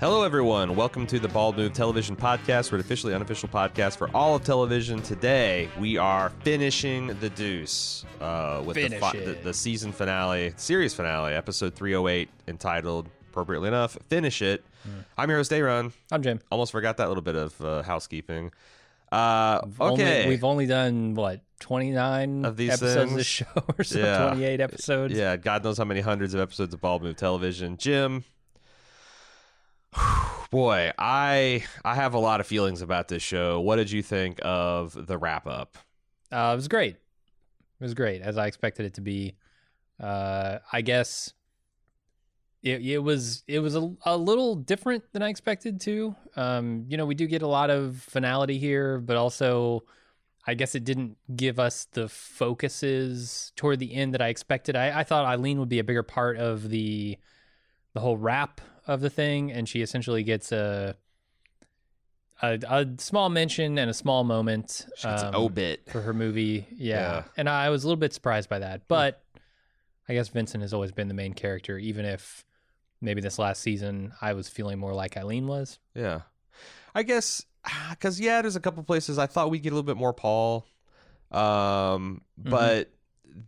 Hello, everyone. Welcome to the Bald Move Television Podcast, we're an officially unofficial podcast for all of television. Today, we are finishing the Deuce uh, with the, Finish fi- it. the, the season finale, series finale, episode 308, entitled, appropriately enough, Finish It. Hmm. I'm your host, Aaron. I'm Jim. Almost forgot that little bit of uh, housekeeping. Uh, Only- okay. we've only done what 29 Of these episodes of things? this show or so. Yeah. 28 episodes. Yeah, God knows how many hundreds of episodes of Bald Move Television. Jim, boy, I I have a lot of feelings about this show. What did you think of the wrap up? Uh, it was great. It was great as I expected it to be. Uh, I guess it, it was it was a, a little different than I expected to. Um, you know, we do get a lot of finality here, but also I guess it didn't give us the focuses toward the end that I expected. I, I thought Eileen would be a bigger part of the the whole wrap of the thing, and she essentially gets a a, a small mention and a small moment. It's an um, obit. for her movie. Yeah. Yeah. And I was a little bit surprised by that. But I guess Vincent has always been the main character, even if maybe this last season I was feeling more like Eileen was. Yeah, I guess because yeah, there's a couple places I thought we'd get a little bit more Paul, um, Mhm. but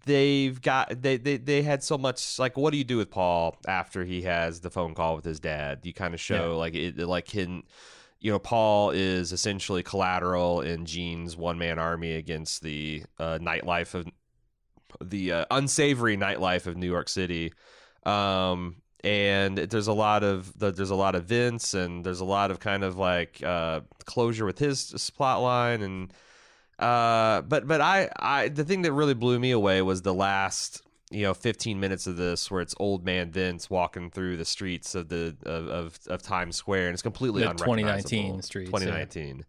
they've got they, they they had so much like what do you do with Paul after he has the phone call with his dad? You kind of show Yeah. like it like hidden. You know, Paul is essentially collateral in Gene's one man army against the uh, nightlife of the uh, unsavory nightlife of New York City. Um, and there's a lot of the, there's a lot of Vince and there's a lot of kind of like uh, closure with his plot line and uh, but but I I the thing that really blew me away was the last you know 15 minutes of this where it's old man Vince walking through the streets of the of of, of Times Square and it's completely The unrecognizable. 2019 streets, yeah. 2019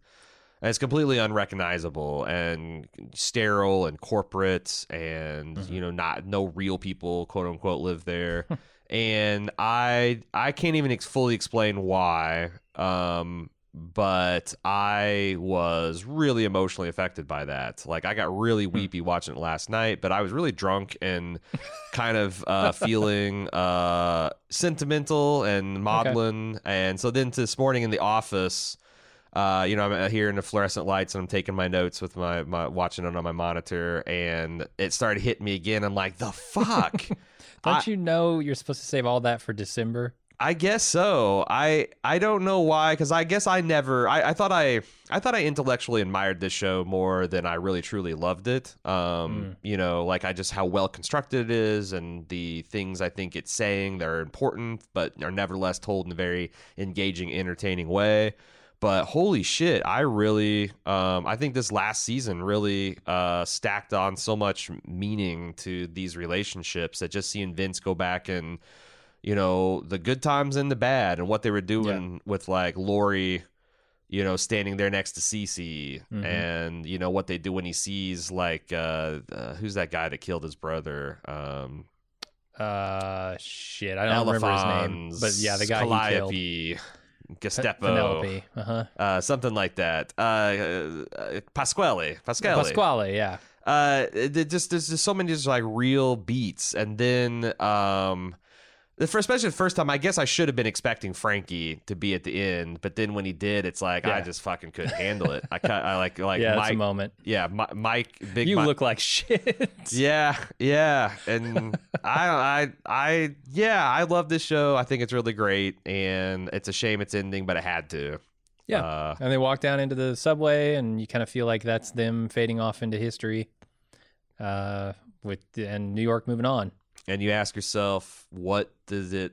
and it's completely unrecognizable and sterile and corporate and Mhm. you know not no real people quote unquote live there and i i can't even ex- fully explain why um but i was really emotionally affected by that like i got really weepy watching it last night but i was really drunk and kind of uh feeling uh sentimental and maudlin and so then this morning in the office uh, you know, I'm here in the fluorescent lights and I'm taking my notes with my, my watching it on my monitor, and it started hitting me again. I'm like, the fuck. Don't I- you know you're supposed to save all that for December? I guess so. I I don't know why, because I guess I never. I, I thought I I thought I intellectually admired this show more than I really truly loved it. Um, you know, like I just how well constructed it is, and the things I think it's saying that are important, but are nevertheless told in a very engaging, entertaining way. But holy shit, I really, um, I think this last season really uh, stacked on so much meaning to these relationships that just seeing Vince go back and you know the good times and the bad and what they were doing with like Lori you know standing there next to Cece Mhm. and you know what they do when he sees like uh, uh who's that guy that killed his brother um Uh, shit. I don't remember his name. But yeah, the guy he killed. Calliope, Gestapo Penelope. Uh huh. uh something like that uh, uh Pasquale Pasquale Pasquale, yeah. uh just there's just so many just like real beats and then um the first, especially the first time, I guess I should have been expecting Frankie to be at the end, but then when he did, it's like I just fucking couldn't handle it. I cut, I like like yeah, Mike, moment. yeah, Mike, big You Mi- look like shit. yeah, yeah, and I, I, I, yeah, I love this show. I think it's really great, and it's a shame it's ending, but it had to. Yeah. uh, And they walk down into the subway, and you kind of feel like that's them fading off into history. Uh, with and New York moving on. And you ask yourself, what does it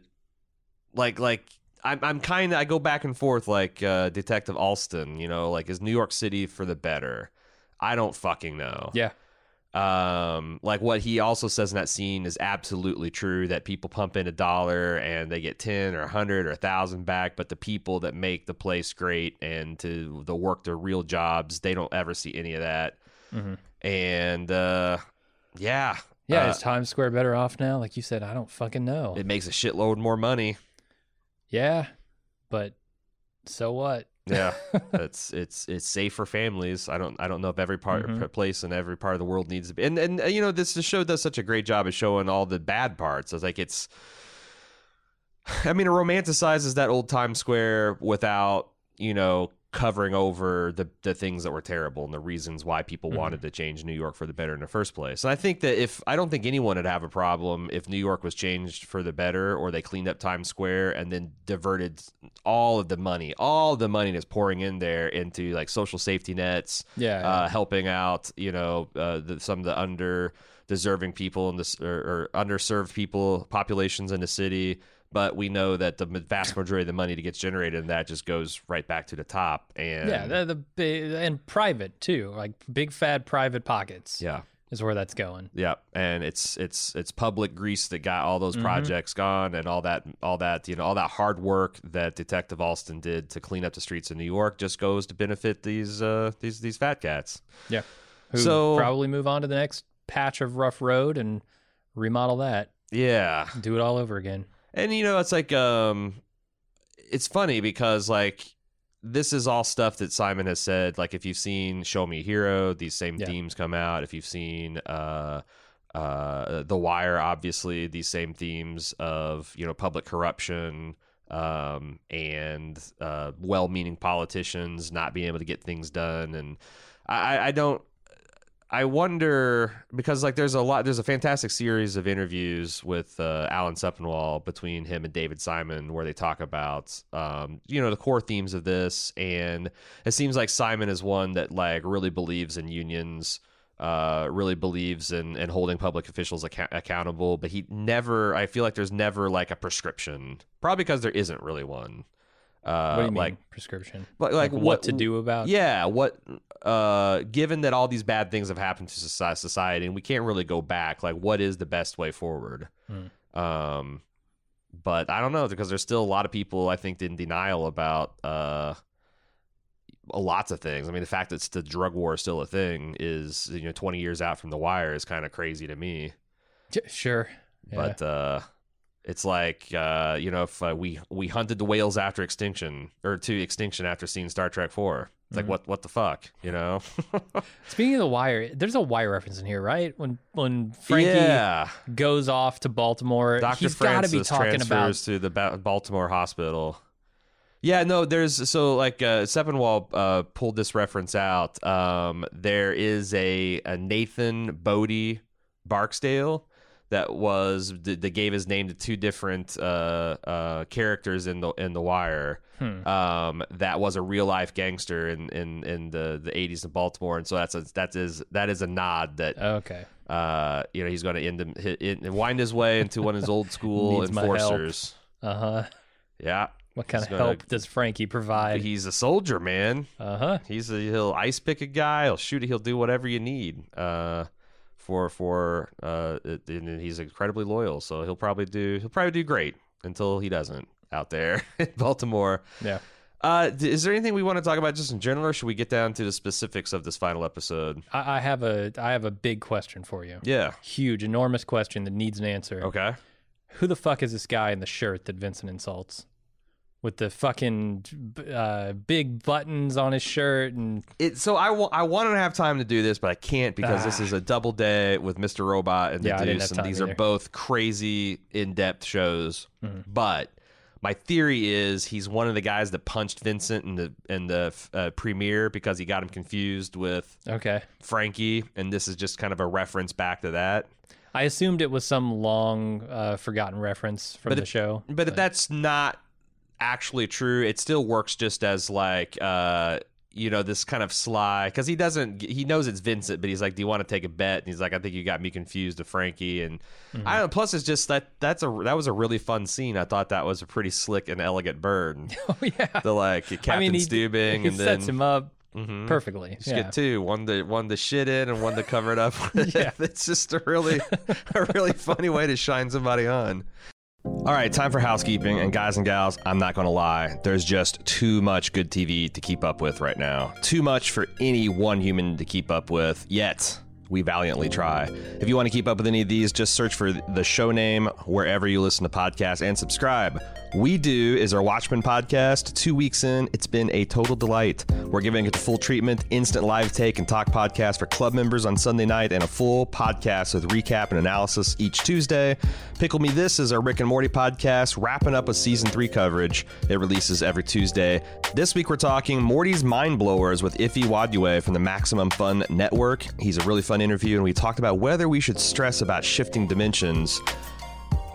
like? Like I'm, I'm kind of I go back and forth like uh, Detective Alston. You know, like is New York City for the better? I don't fucking know. Yeah. Um, like what he also says in that scene is absolutely true that people pump in a dollar and they get 10 or 100 or 1000 back, but the people that make the place great and to the work their real jobs, they don't ever see any of that. Mhm. And uh yeah. Yeah, uh, is Times Square better off now? Like you said, I don't fucking know. it makes a shitload more money. yeah, but so what? Yeah, it's it's it's safe for families. I don't I don't know if every part Mhm. place in every part of the world needs to be. And and you know this the show does such a great job of showing all the bad parts. It's like it's I mean, it romanticizes that old Times Square without, you know, covering over the the things that were terrible and the reasons why people Mhm. wanted to change New York for the better in the first place. And I think that if I don't think anyone would have a problem if New York was changed for the better or they cleaned up Times Square and then diverted all of the money, all the money that's pouring in there into like social safety nets, Yeah. uh, helping out, you know, uh, the, some of the under deserving people in this or, or underserved people populations in the city. But we know that the vast majority of the money that gets generated in that just goes right back to the top. And yeah, the, the and private too, like big fat private pockets yeah, is where that's going. yeah, and it's it's it's public grease that got all those Mhm. projects gone, and all that all that you know all that hard work that Detective Alston did to clean up the streets of New York just goes to benefit these uh these these fat cats. Yeah. Who So- probably move on to the next patch of rough road and remodel that, Yeah, do it all over again. And you know, it's like um it's funny because like this is all stuff that Simon has said. Like if you've seen Show Me Hero, these same Yeah. themes come out. If you've seen uh uh The Wire, obviously these same themes of, you know, public corruption um and uh well-meaning politicians not being able to get things done and I I don't I wonder because like there's a lot there's a fantastic series of interviews with uh, Alan Sepinwall between him and David Simon where they talk about um, you know the core themes of this. And it seems like Simon is one that like really believes in unions uh, really believes in, in holding public officials accountable. But he never I feel like there's never like a prescription probably because there isn't really one uh, what do you mean like prescription? like, Like, like what, to do about? yeah, what uh given that all these bad things have happened to society and we can't really go back, like what is the best way forward? Hmm. Um but I don't know because there's still a lot of people I think in denial about uh lots of things. I mean, the fact that the drug war is still a thing is you know 20 years out from the wire is kind of crazy to me. Sure. Yeah. But uh it's like uh, you know if uh, we we hunted the whales after extinction or to extinction after seeing Star Trek 4. It's like Mhm. what what the fuck, you know? Speaking of the wire, there's a wire reference in here, right? When when Frankie yeah. goes off to Baltimore, Dr. he's got to be talking about to the ba- Baltimore hospital. Yeah, no, there's so like uh, Sepinwall uh, pulled this reference out. Um, there is a, a Nathan Bodie Barksdale that was that gave his name to two different uh, uh, characters in the in the Wire. Hmm. Um, that was a real life gangster in, in, in the, the 80s in Baltimore, and so that's a, that is that is a nod that okay. uh, you know, he's going to end him, hit, hit, wind his way into one of his old school Needs my help. enforcers. Uh huh. Yeah, What kind He's of gonna- help does Frankie provide? he's a soldier, man. Uh huh. He's a he'll ice pick a guy. He'll shoot. He'll do whatever you need. Uh, for for uh, it- and he's incredibly loyal. So he'll probably do he'll probably do great until he doesn't out there in Baltimore. Yeah. Uh, is there anything we want to talk about just in general, or should we get down to the specifics of this final episode? I, I have a I have a big question for you. Yeah. Huge, enormous question that needs an answer. Okay. Who the fuck is this guy in the shirt that Vincent insults? With the fucking uh, big buttons on his shirt and it so I wa- I wanted to have time to do this, but I can't because this Ah. is a double day with Mr. Robot and the Yeah, Deuce, and these either. are both crazy in-depth shows. Mhm. But my theory is he's one of the guys that punched Vincent in the in the uh, premiere because he got him confused with okay. Frankie, and this is just kind of a reference back to that. I assumed it was some long uh, forgotten reference from But the it- show. But if that's not actually true, it still works just as like uh you know this kind of sly because he doesn't he knows it's Vincent, but he's like, "Do you want to take a bet?" And he's like, "I think you got me confused with Frankie." And Mm-hmm. I don't know. Plus, it's just that that's a that was a really fun scene. I thought that was a pretty slick and elegant burn. oh yeah. the like Captain I mean, he, Stubing he and sets then him up Mhm. perfectly. Just Yeah. get two, one to one to shit in and one to cover it up. Yeah. it's just a really a really funny way to shine somebody on. All right, time for housekeeping. And guys and gals, I'm not going to lie. There's just too much good TV to keep up with right now. Too much for any one human to keep up with, yet we valiantly try. If you want to keep up with any of these, just search for the show name wherever you listen to podcasts and subscribe We Do is our Watchmen podcast. Two weeks in, it's been a total delight. We're giving it the full treatment, instant live take and talk podcast for club members on Sunday night, and a full podcast with recap and analysis each Tuesday. Pickle Me This is our Rick and Morty podcast, wrapping up with season three coverage. It releases every Tuesday. This week we're talking Morty's Mind Blowers with Ify Nwadiwe from the Maximum Fun Network. He's a really fun interview, and we talked about whether we should stress about shifting dimensions.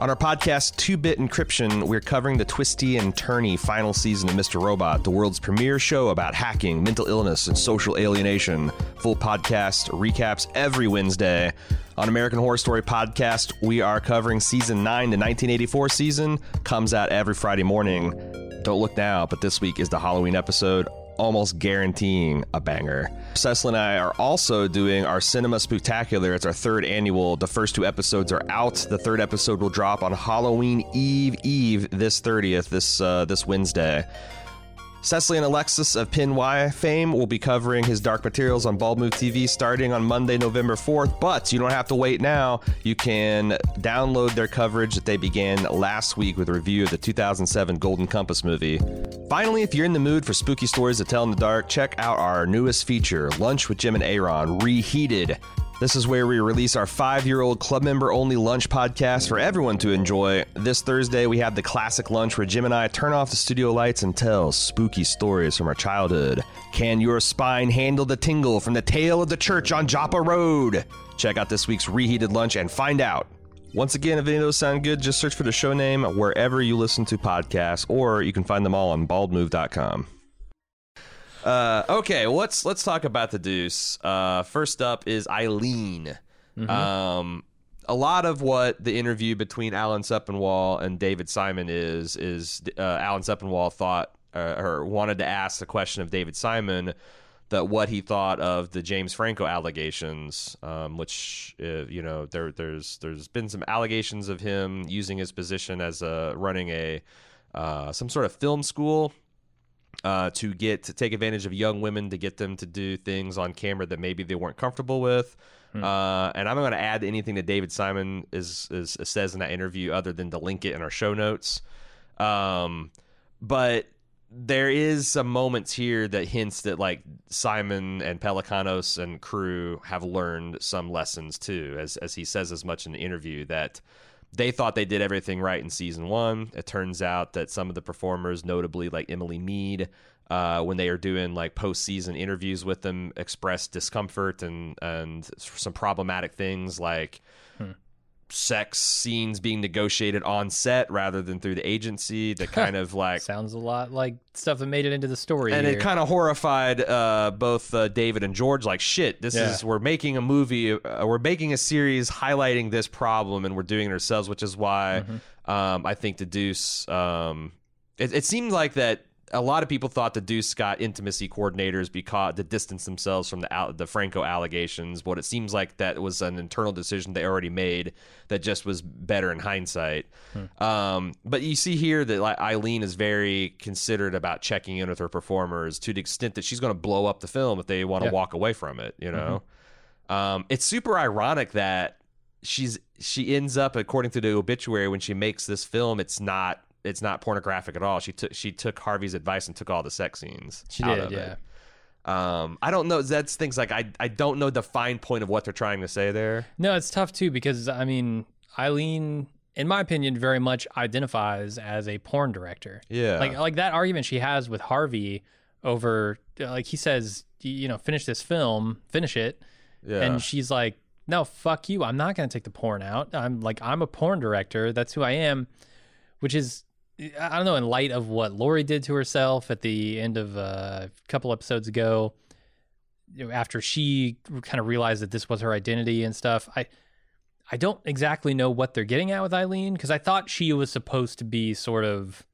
On our podcast, Two Bit Encryption, we're covering the twisty and turny final season of Mr. Robot, the world's premier show about hacking, mental illness, and social alienation. Full podcast recaps every Wednesday. On American Horror Story Podcast, we are covering season 9, the 1984 season, comes out every Friday morning. Don't look now, but this week is the Halloween episode almost guaranteeing a banger. Cecil and I are also doing our Cinema Spectacular. It's our third annual. The first two episodes are out. The third episode will drop on Halloween Eve Eve this 30th, this uh, this Wednesday. Cecily and Alexis of Pin Y fame will be covering his Dark Materials on Bald Move TV starting on Monday, November 4th. But you don't have to wait now. You can download their coverage that they began last week with a review of the 2007 Golden Compass movie. Finally, if you're in the mood for spooky stories to tell in the dark, check out our newest feature, Lunch with Jim and Aaron, Reheated. This is where we release our five year old club member only lunch podcast for everyone to enjoy. This Thursday, we have the classic lunch where Jim and I turn off the studio lights and tell spooky stories from our childhood. Can your spine handle the tingle from the tale of the church on Joppa Road? Check out this week's Reheated Lunch and find out. Once again, if any of those sound good, just search for the show name wherever you listen to podcasts, or you can find them all on baldmove.com. Uh, okay, let's let's talk about the Deuce. Uh, first up is Eileen. Mm-hmm. Um, a lot of what the interview between Alan Sepinwall and David Simon is is uh, Alan Sepinwall thought uh, or wanted to ask the question of David Simon that what he thought of the James Franco allegations, um, which uh, you know there there's there's been some allegations of him using his position as a running a uh, some sort of film school uh, to get to take advantage of young women to get them to do things on camera that maybe they weren't comfortable with. Hmm. Uh, and I'm not going to add anything that David Simon is, is, says in that interview other than to link it in our show notes. Um, but there is some moments here that hints that like Simon and Pelecanos and crew have learned some lessons too, as as he says as much in the interview that they thought they did everything right in season one. It turns out that some of the performers, notably like Emily Meade, uh, when they are doing like postseason interviews with them, express discomfort and and some problematic things like hmm sex scenes being negotiated on set rather than through the agency that kind of like sounds a lot like stuff that made it into the story and here. it kind of horrified uh, both uh, david and george like shit this yeah. is we're making a movie uh, we're making a series highlighting this problem and we're doing it ourselves which is why mm-hmm. um, i think the deuce um, it, it seemed like that a lot of people thought the Deuce got intimacy coordinators because to distance themselves from the the Franco allegations. But it seems like that was an internal decision they already made that just was better in hindsight. Hmm. Um, but you see here that like, Eileen is very considerate about checking in with her performers to the extent that she's going to blow up the film if they want to yeah. walk away from it. You know, mm-hmm. um, it's super ironic that she's she ends up according to the obituary when she makes this film. It's not it's not pornographic at all. She took she took Harvey's advice and took all the sex scenes. She did, yeah. It. Um, I don't know. That's things like I I don't know the fine point of what they're trying to say there. No, it's tough too because I mean Eileen, in my opinion, very much identifies as a porn director. Yeah, like like that argument she has with Harvey over like he says you know finish this film, finish it, yeah. and she's like no fuck you, I'm not gonna take the porn out. I'm like I'm a porn director. That's who I am, which is I don't know, in light of what Lori did to herself at the end of uh, a couple episodes ago, you know, after she kind of realized that this was her identity and stuff, I I don't exactly know what they're getting at with Eileen because I thought she was supposed to be sort of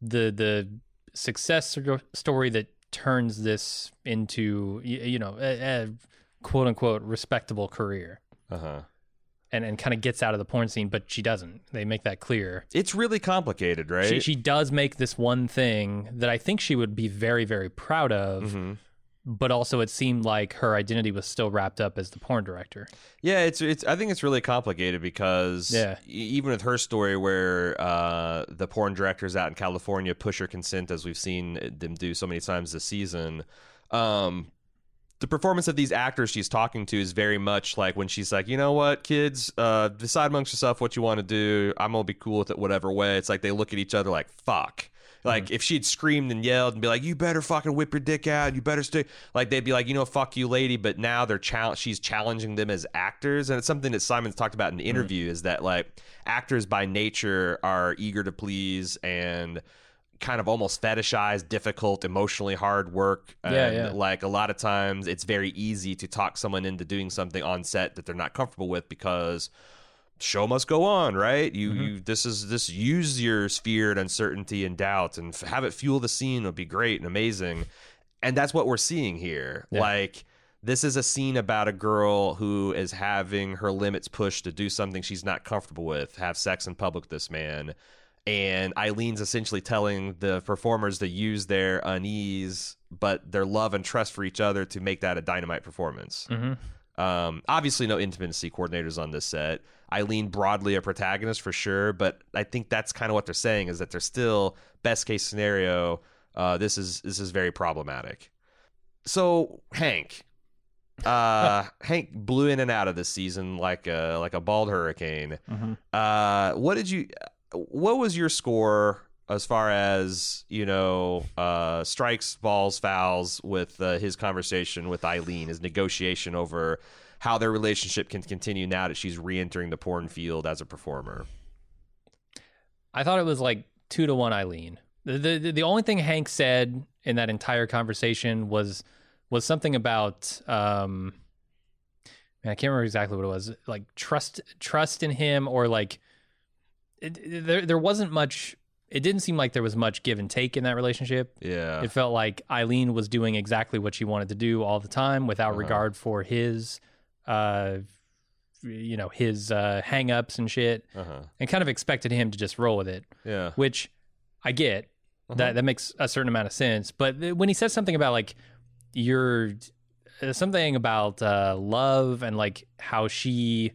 the the success story that turns this into you know a, a quote unquote respectable career. Uh huh and, and kind of gets out of the porn scene, but she doesn't. They make that clear. It's really complicated, right? She, she does make this one thing that I think she would be very, very proud of, mm-hmm. but also it seemed like her identity was still wrapped up as the porn director. Yeah, it's it's. I think it's really complicated because Yeah. even with her story, where uh, the porn directors out in California push her consent, as we've seen them do so many times this season. Um, the performance of these actors she's talking to is very much like when she's like, you know what, kids, uh, decide amongst yourself what you want to do. I'm gonna be cool with it, whatever way. It's like they look at each other like, fuck. Like if she'd screamed and yelled and be like, "You better fucking whip your dick out. You better stay," like they'd be like, "You know, fuck you, lady." But now they're chal- she's challenging them as actors, and it's something that Simon's talked about in the interview is that like actors by nature are eager to please and kind of almost fetishize difficult, emotionally hard work. And Yeah, yeah. like a lot of times, it's very easy to talk someone into doing something on set that they're not comfortable with because show must go on, right? You Mm-hmm. you this is this use your fear and uncertainty and doubt and f- have it fuel the scene would be great and amazing. And that's what we're seeing here. Yeah. Like this is a scene about a girl who is having her limits pushed to do something she's not comfortable with, have sex in public with this man. And Eileen's essentially telling the performers to use their unease, but their love and trust for each other to make that a dynamite performance. Mm-hmm. Um, obviously, no intimacy coordinators on this set. Eileen broadly a protagonist for sure, but I think that's kind of what they're saying is that they're still best case scenario. Uh, this is this is very problematic. So Hank, uh, Hank blew in and out of this season like a like a bald hurricane. Mm-hmm. Uh, what did you? What was your score as far as you know? Uh, strikes, balls, fouls with uh, his conversation with Eileen, his negotiation over how their relationship can continue now that she's re-entering the porn field as a performer. I thought it was like two to one Eileen. The, the the only thing Hank said in that entire conversation was was something about um I can't remember exactly what it was. Like trust trust in him or like it, it- there there wasn't much it didn't seem like there was much give and take in that relationship. Yeah, It felt like Eileen was doing exactly what she wanted to do all the time without Uh-huh. regard for his uh you know, his uh hang-ups and shit uh-huh. and kind of expected him to just roll with it yeah. which I get. Uh-huh. That that makes a certain amount of sense. But when he says something about like you're uh, something about uh, love and like how she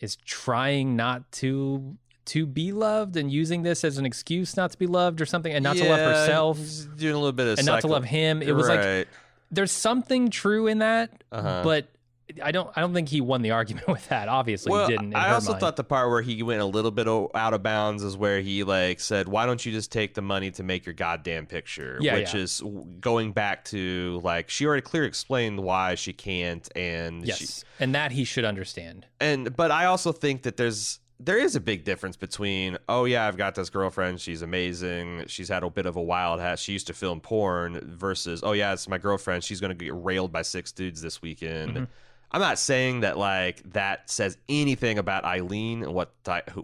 is trying not to to be loved and using this as an excuse not to be loved or something and not to love herself doing a little bit of and not to love him. It was like there's something true in that, Uh-huh. but I don't I don't think he won the argument with that. Obviously, well, he didn't. I also mind. thought the part where he went a little bit out of bounds is where he like said, "Why don't you just take the money to make your goddamn picture?" Yeah, which yeah. is going back to like she already clearly explained why she can't, and yes, she, and that he should understand. and but I also think that there's there is a big difference between oh yeah I've got this girlfriend she's amazing she's had a bit of a wild hat she used to film porn versus oh yeah it's my girlfriend she's gonna get railed by six dudes this weekend. Mm-hmm. I'm not saying that like that says anything about Eileen and what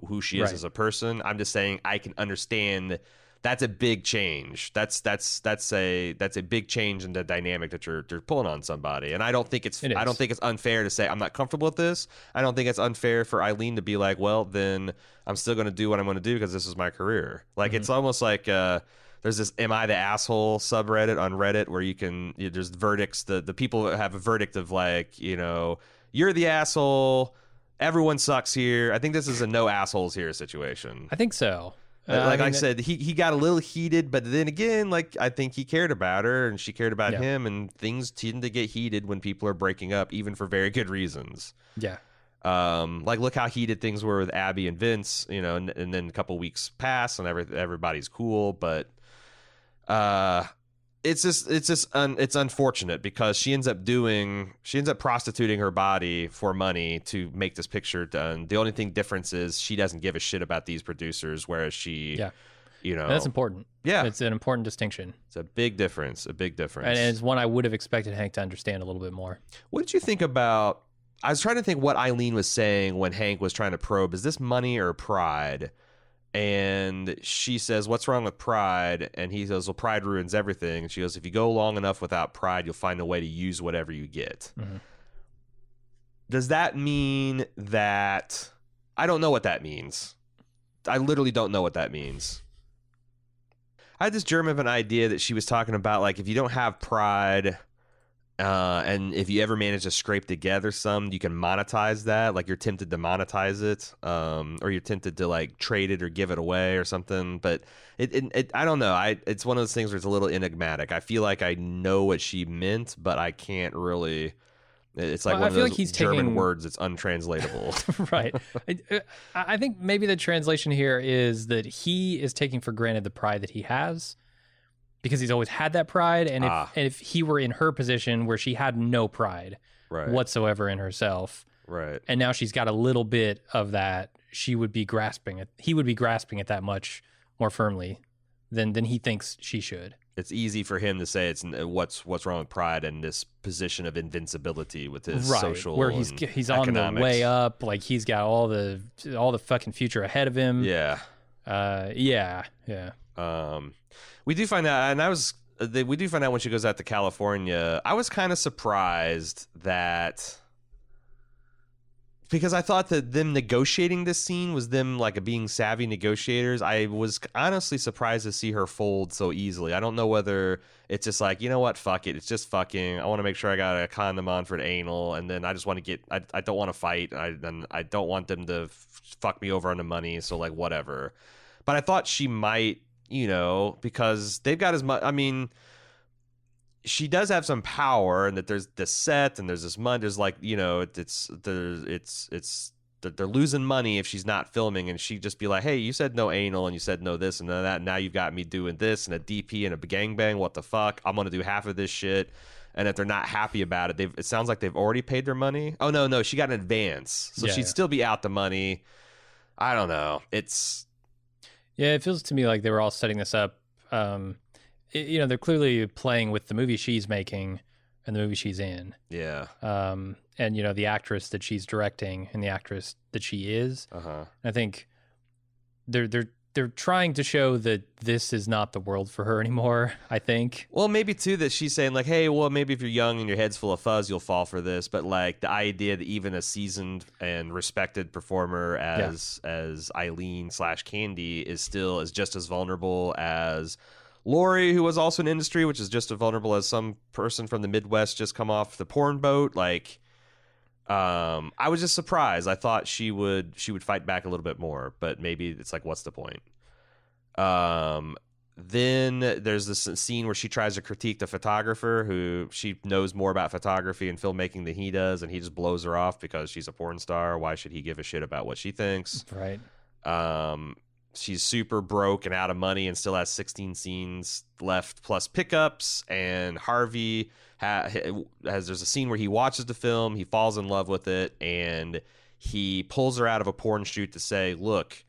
who she is Right. as a person. I'm just saying I can understand that's a big change. That's that's that's a that's a big change in the dynamic that you're you're pulling on somebody. And I don't think it's It I don't think it's unfair to say I'm not comfortable with this. I don't think it's unfair for Eileen to be like, well, then I'm still going to do what I'm going to do because this is my career. Like it's almost like uh there's this "Am I the asshole?" subreddit on Reddit where you can you, there's verdicts. The the people have a verdict of like you know you're the asshole. Everyone sucks here. I think this is a no assholes here situation. I think so. Uh, like I, mean, that- said, he he got a little heated, but then again, like I think he cared about her and she cared about Yeah. him, and things tend to get heated when people are breaking up, even for very good reasons. yeah. Um, like look how heated things were with Abby and Vince, you know, and, and then a couple weeks pass and every, everybody's cool, but uh it's just it's just un, it's unfortunate because she ends up doing she ends up prostituting her body for money to make this picture done. The only thing difference is she doesn't give a shit about these producers, whereas she, Yeah. you know, And that's important. yeah, It's an important distinction. it's a big difference, a big difference. And it's one I would have expected Hank to understand a little bit more. What did you think about? I was trying to think what Eileen was saying when Hank was trying to probe. Is this money or pride? And she says, "What's wrong with pride?" And he says, "Well, pride ruins everything." And she goes, "If you go long enough without pride, you'll find a way to use whatever you get." Mhm. Does that mean that? I don't know what that means. I literally don't know what that means. I had this germ of an idea that she was talking about, like if you don't have pride, Uh, and if you ever manage to scrape together some, you can monetize that. Like you're tempted to monetize it, um, or you're tempted to like trade it or give it away or something. But it, it, it, I don't know. I, it's one of those things where it's a little enigmatic. I feel like I know what she meant, but I can't really. It's like Well, one I of those like he's German taking- words. It's untranslatable. right. I, uh, I think maybe the translation here is that he is taking for granted the pride that he has because he's always had that pride. And if, Ah. and if he were in her position where she had no pride right. whatsoever in herself, Right. and now she's got a little bit of that, she would be grasping it. He would be grasping it that much more firmly than, than he thinks she should. It's easy for him to say it's what's what's wrong with pride and this position of invincibility with his right. social where he's he's on economics. the way up, like he's got all the all the fucking future ahead of him. Yeah. Uh, yeah, yeah. Um, we do find out, and I was, uh, we do find out when she goes out to California. I was kind of surprised that because I thought that them negotiating this scene was them like being savvy negotiators. I was honestly surprised to see her fold so easily. I don't know whether it's just like you know what, fuck it, it's just fucking. I want to make sure I got a condom on for the anal, and then I just want to get. I, I don't want to fight, I and I don't want them to f- fuck me over on the money. So like whatever. But I thought she might, you know, because they've got as much. I mean she does have some power and that there's this set and there's this money there's like you know it, it's there's it's it's they're losing money if she's not filming and she'd just be like hey you said no anal and you said no this and no that and now you've got me doing this and a dp and a gangbang what the fuck? I'm gonna do half of this shit. And if they're not happy about it they've it sounds like they've already paid their money. Oh no no she got an advance. So Yeah, she'd yeah. still be out the money. I don't know. It's Yeah, it feels to me like they were all setting this up. Um, it- you know, they're clearly playing with the movie she's making and the movie she's in, yeah um, and you know the actress that she's directing and the actress that she is. uh-huh I think they're they're they're trying to show that this is not the world for her anymore. I think. Well, maybe too that she's saying like, hey, well, maybe if you're young and your head's full of fuzz, you'll fall for this. But like the idea that even a seasoned and respected performer as as Eileen slash Candy is still is just as vulnerable as Lori, who was also in industry, which is just as vulnerable as some person from the Midwest just come off the porn boat. Like, um, I was just surprised. I thought she would she would fight back a little bit more, but maybe it's like, what's the point? Um, then there's this scene where she tries to critique the photographer who she knows more about photography and filmmaking than he does, and he just blows her off because she's a porn star. Why should he give a shit about what she thinks? Right. Um, she's super broke and out of money and still has 16 scenes left plus pickups. And Harvey ha- has there's a scene where he watches the film, he falls in love with it, and he pulls her out of a porn shoot to say, "Look."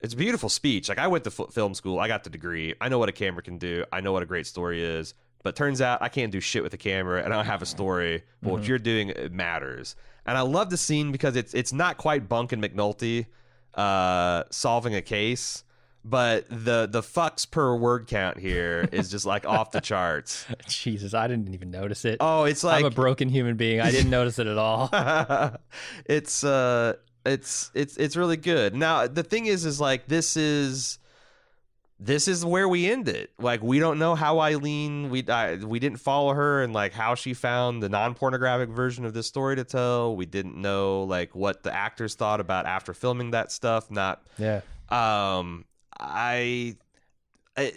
It's a beautiful speech. Like I went to f- film school, I got the degree. I know what a camera can do. I know what a great story is. But turns out I can't do shit with a camera, and I don't have a story. But what Mhm. you're doing it matters. And I love the scene because it's it's not quite Bunk and McNulty uh, solving a case, but the the fucks per word count here is just like off the charts. Jesus, I didn't even notice it. Oh, it's like I'm a broken human being. I didn't notice it at all. it's uh it's it's it's really good. Now the thing is is like this is this is where we end it. Like we don't know how Eileen we I, we didn't follow her and like how she found the non-pornographic version of this story to tell. We didn't know like what the actors thought about after filming that stuff. Not Yeah. um I, I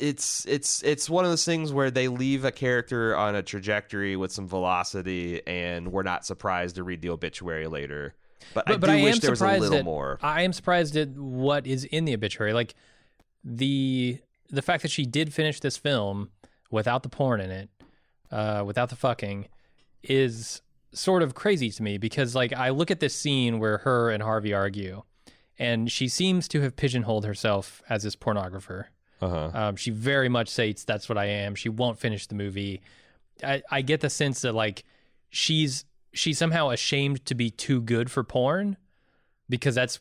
it's it's it's one of those things where they leave a character on a trajectory with some velocity and we're not surprised to read the obituary later but, I But- but do I wish am there was a surprised little at- more I am surprised at what is in the obituary. Like the the fact that she did finish this film without the porn in it, uh, without the fucking, is sort of crazy to me because like I look at this scene where her and Harvey argue, and she seems to have pigeonholed herself as this pornographer. uh-huh Um, she very much states that's what I am. She won't finish the movie. I, I get the sense that like she's she's somehow ashamed to be too good for porn because that's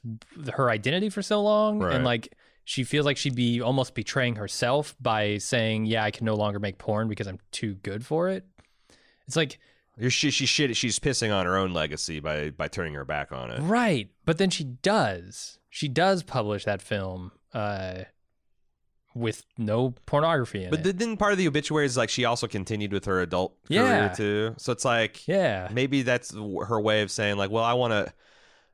her identity for so long, Right. and like she feels like she'd be almost betraying herself by saying, "Yeah, I can no longer make porn because I'm too good for it." It's like she, she shit she's pissing on her own legacy by by turning her back on it right, but then she does. She does publish that film. Uh, with no pornography in But it. didn't part of the obituary is like she also continued with her adult Yeah. career too. So it's like yeah, maybe that's her way of saying like, well, I want to.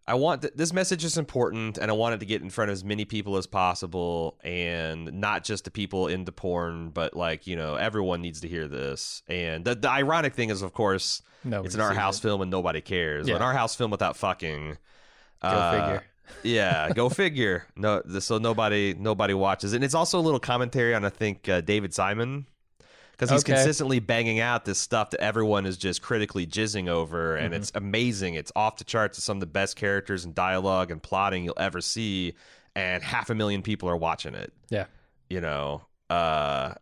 I want th- this message is important, and I want it to get in front of as many people as possible, and not just the people into porn, but like you know, everyone needs to hear this. And the, the ironic thing is, of course, Nobody it's an art house it. film and nobody cares. Yeah. An art house film without fucking. Go uh, figure. Yeah, go figure. No, so nobody nobody watches, and it's also a little commentary on I think uh, David Simon because he's Okay. consistently banging out this stuff that everyone is just critically jizzing over, and Mm-hmm. it's amazing. It's off the charts. It's some of the best characters and dialogue and plotting you'll ever see, and half a million people are watching it. Yeah. You know, uh,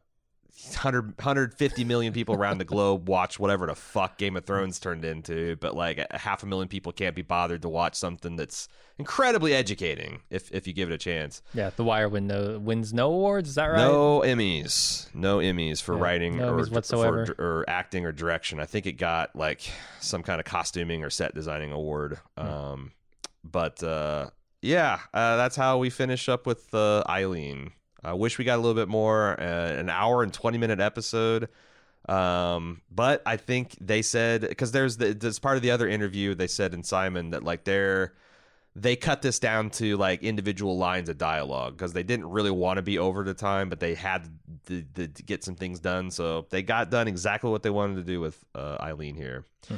100, 150 million people around the globe watch whatever the fuck Game of Thrones turned into, but like a half a million people can't be bothered to watch something that's incredibly educating if if you give it a chance. Yeah, The Wire win no, wins no awards. Is that right? No Emmys, no Emmys for Yeah, writing no or, whatsoever. for- or acting or direction. I think it got like some kind of costuming or set designing award. Hmm. Um, but uh, yeah, uh, that's how we finish up with uh, Eileen. I wish we got a little bit more, uh, an hour and twenty minute episode. Um, but I think they said because there's the there's part of the other interview they said in Simon that like they're they cut this down to like individual lines of dialogue because they didn't really want to be over the time, but they had to, to, to get some things done. So they got done exactly what they wanted to do with uh, Eileen here. Hey,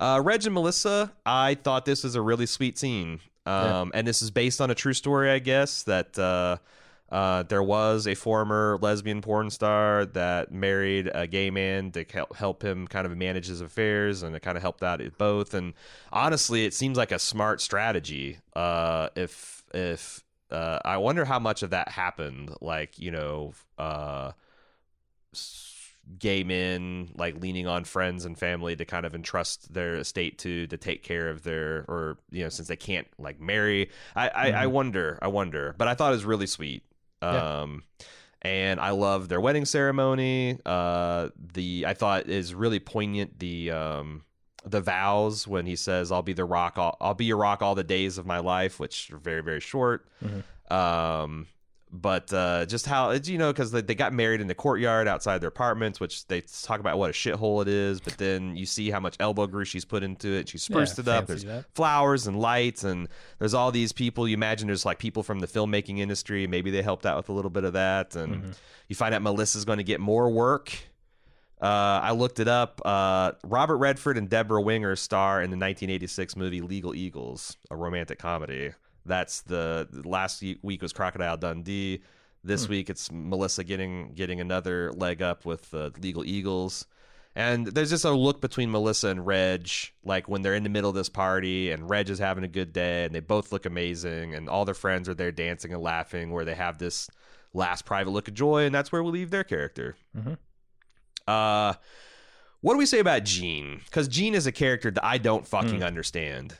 Uh, Reg and Melissa, I thought this was a really sweet scene. Um, And this is based on a true story, I guess, that uh, uh, there was a former lesbian porn star that married a gay man to help, help him kind of manage his affairs, and it kind of helped out both. And honestly, it seems like a smart strategy. Uh, if if uh, I wonder how much of that happened, like you know, uh, gay men like leaning on friends and family to kind of entrust their estate to to take care of their or you know since they can't like marry. I i, I wonder i wonder. But i thought it was really sweet. Yeah. um and i love their wedding ceremony. Uh the i thought is really poignant the um the vows when he says i'll be the rock all, i'll be your rock all the days of my life which are very very short. Um but uh, just how it's you know because they, they got married in the courtyard outside their apartments, which they talk about what a shithole it is. But then you see how much elbow grease she's put into it. She spruced Yeah, it up. There's that. flowers and lights, and there's all these people. You imagine there's like people from the filmmaking industry. Maybe they helped out with a little bit of that, and Mm-hmm. you find out Melissa's going to get more work. Uh, I looked it up. Uh, Robert Redford and Debra Winger star in the 1986 movie Legal Eagles, a romantic comedy. That's the the last week was Crocodile Dundee. This week it's Melissa getting getting another leg up with uh, Legal Eagles. And there's just a look between Melissa and Reg, like when they're in the middle of this party and Reg is having a good day and they both look amazing and all their friends are there dancing and laughing where they have this last private look of joy and that's where we leave their character. Uh, what do we say about Gene? Because Gene is a character that I don't fucking understand,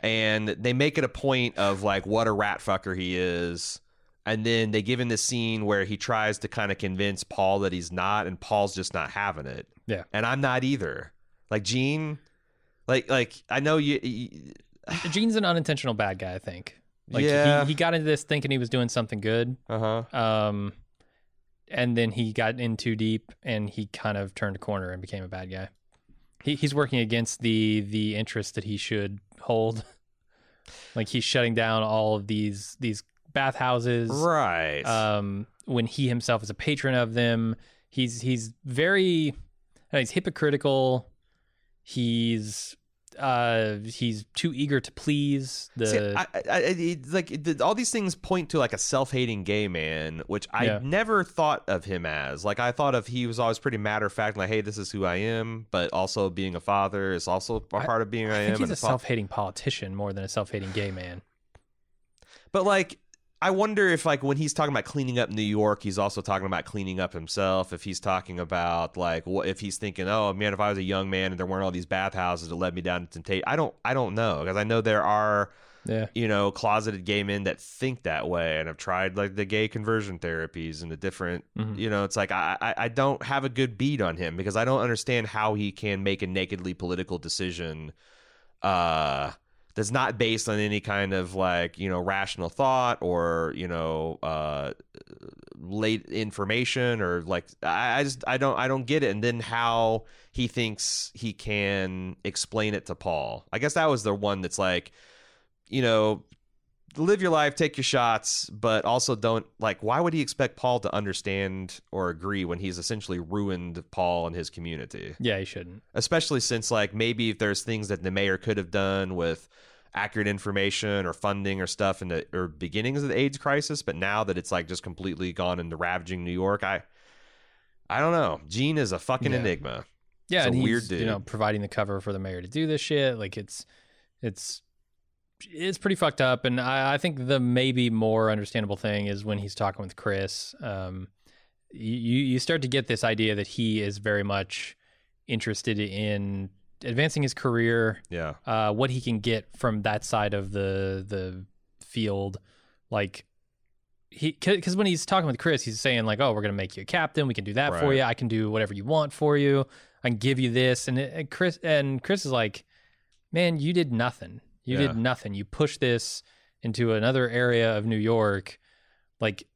and they make it a point of like what a rat fucker he is, and then they give him this scene where he tries to kind of convince Paul that he's not, and Paul's just not having it, Yeah. and I'm not either. Like Gene, like like I know you. you Gene's an unintentional bad guy, I think. Like Yeah. he, he got into this thinking he was doing something good. uh huh. Um and then he got in too deep and he kind of turned a corner and became a bad guy. He he's working against the the interest that he should hold. Like he's shutting down all of these these bathhouses. Right. Um when he himself is a patron of them. He's he's very uh, he's hypocritical. He's uh he's too eager to please the See, I, I, I, it- like it- all these things point to like a self-hating gay man, which I Yeah. never thought of him as. Like I thought of he was always pretty matter of fact, like, hey, this is who I am. But also being a father is also a part of being I, I am. he's a self-hating politician more than a self-hating gay man. but like I wonder if like when he's talking about cleaning up New York, he's also talking about cleaning up himself. If he's talking about like what if he's thinking, oh man, if I was a young man and there weren't all these bathhouses that led me down to temptation, I don't, I don't know because I know there are, Yeah. you know, closeted gay men that think that way and have tried like the gay conversion therapies and the different, Mhm. you know, it's like I, I, I don't have a good beat on him because I don't understand how he can make a nakedly political decision, uh that's not based on any kind of like you know rational thought or you know uh late information or like I, I just I don't I don't get it and then how he thinks he can explain it to Paul. I guess that was the one that's like you know live your life, take your shots, but also don't like why would he expect Paul to understand or agree when he's essentially ruined Paul and his community? Yeah, he shouldn't. especially since like maybe if there's things that the mayor could have done with accurate information or funding or stuff in the or beginnings of the AIDS crisis, but now that it's like just completely gone into ravaging New York, I I don't know. Gene is a fucking Yeah. enigma. Yeah, a and weird you know providing the cover for the mayor to do this shit. Like it's it's it's pretty fucked up. And I, I think the maybe more understandable thing is when he's talking with Chris. Um, you you start to get this idea that he is very much interested in advancing his career, Yeah. uh, what he can get from that side of the the field, like he because when he's talking with Chris, he's saying like, "Oh, we're gonna make you a captain. We can do that for you. I can do whatever you want for you. I can give you this." And, it, and Chris and Chris is like, "Man, you did nothing. You Yeah. did nothing. You pushed this into another area of New York. Like,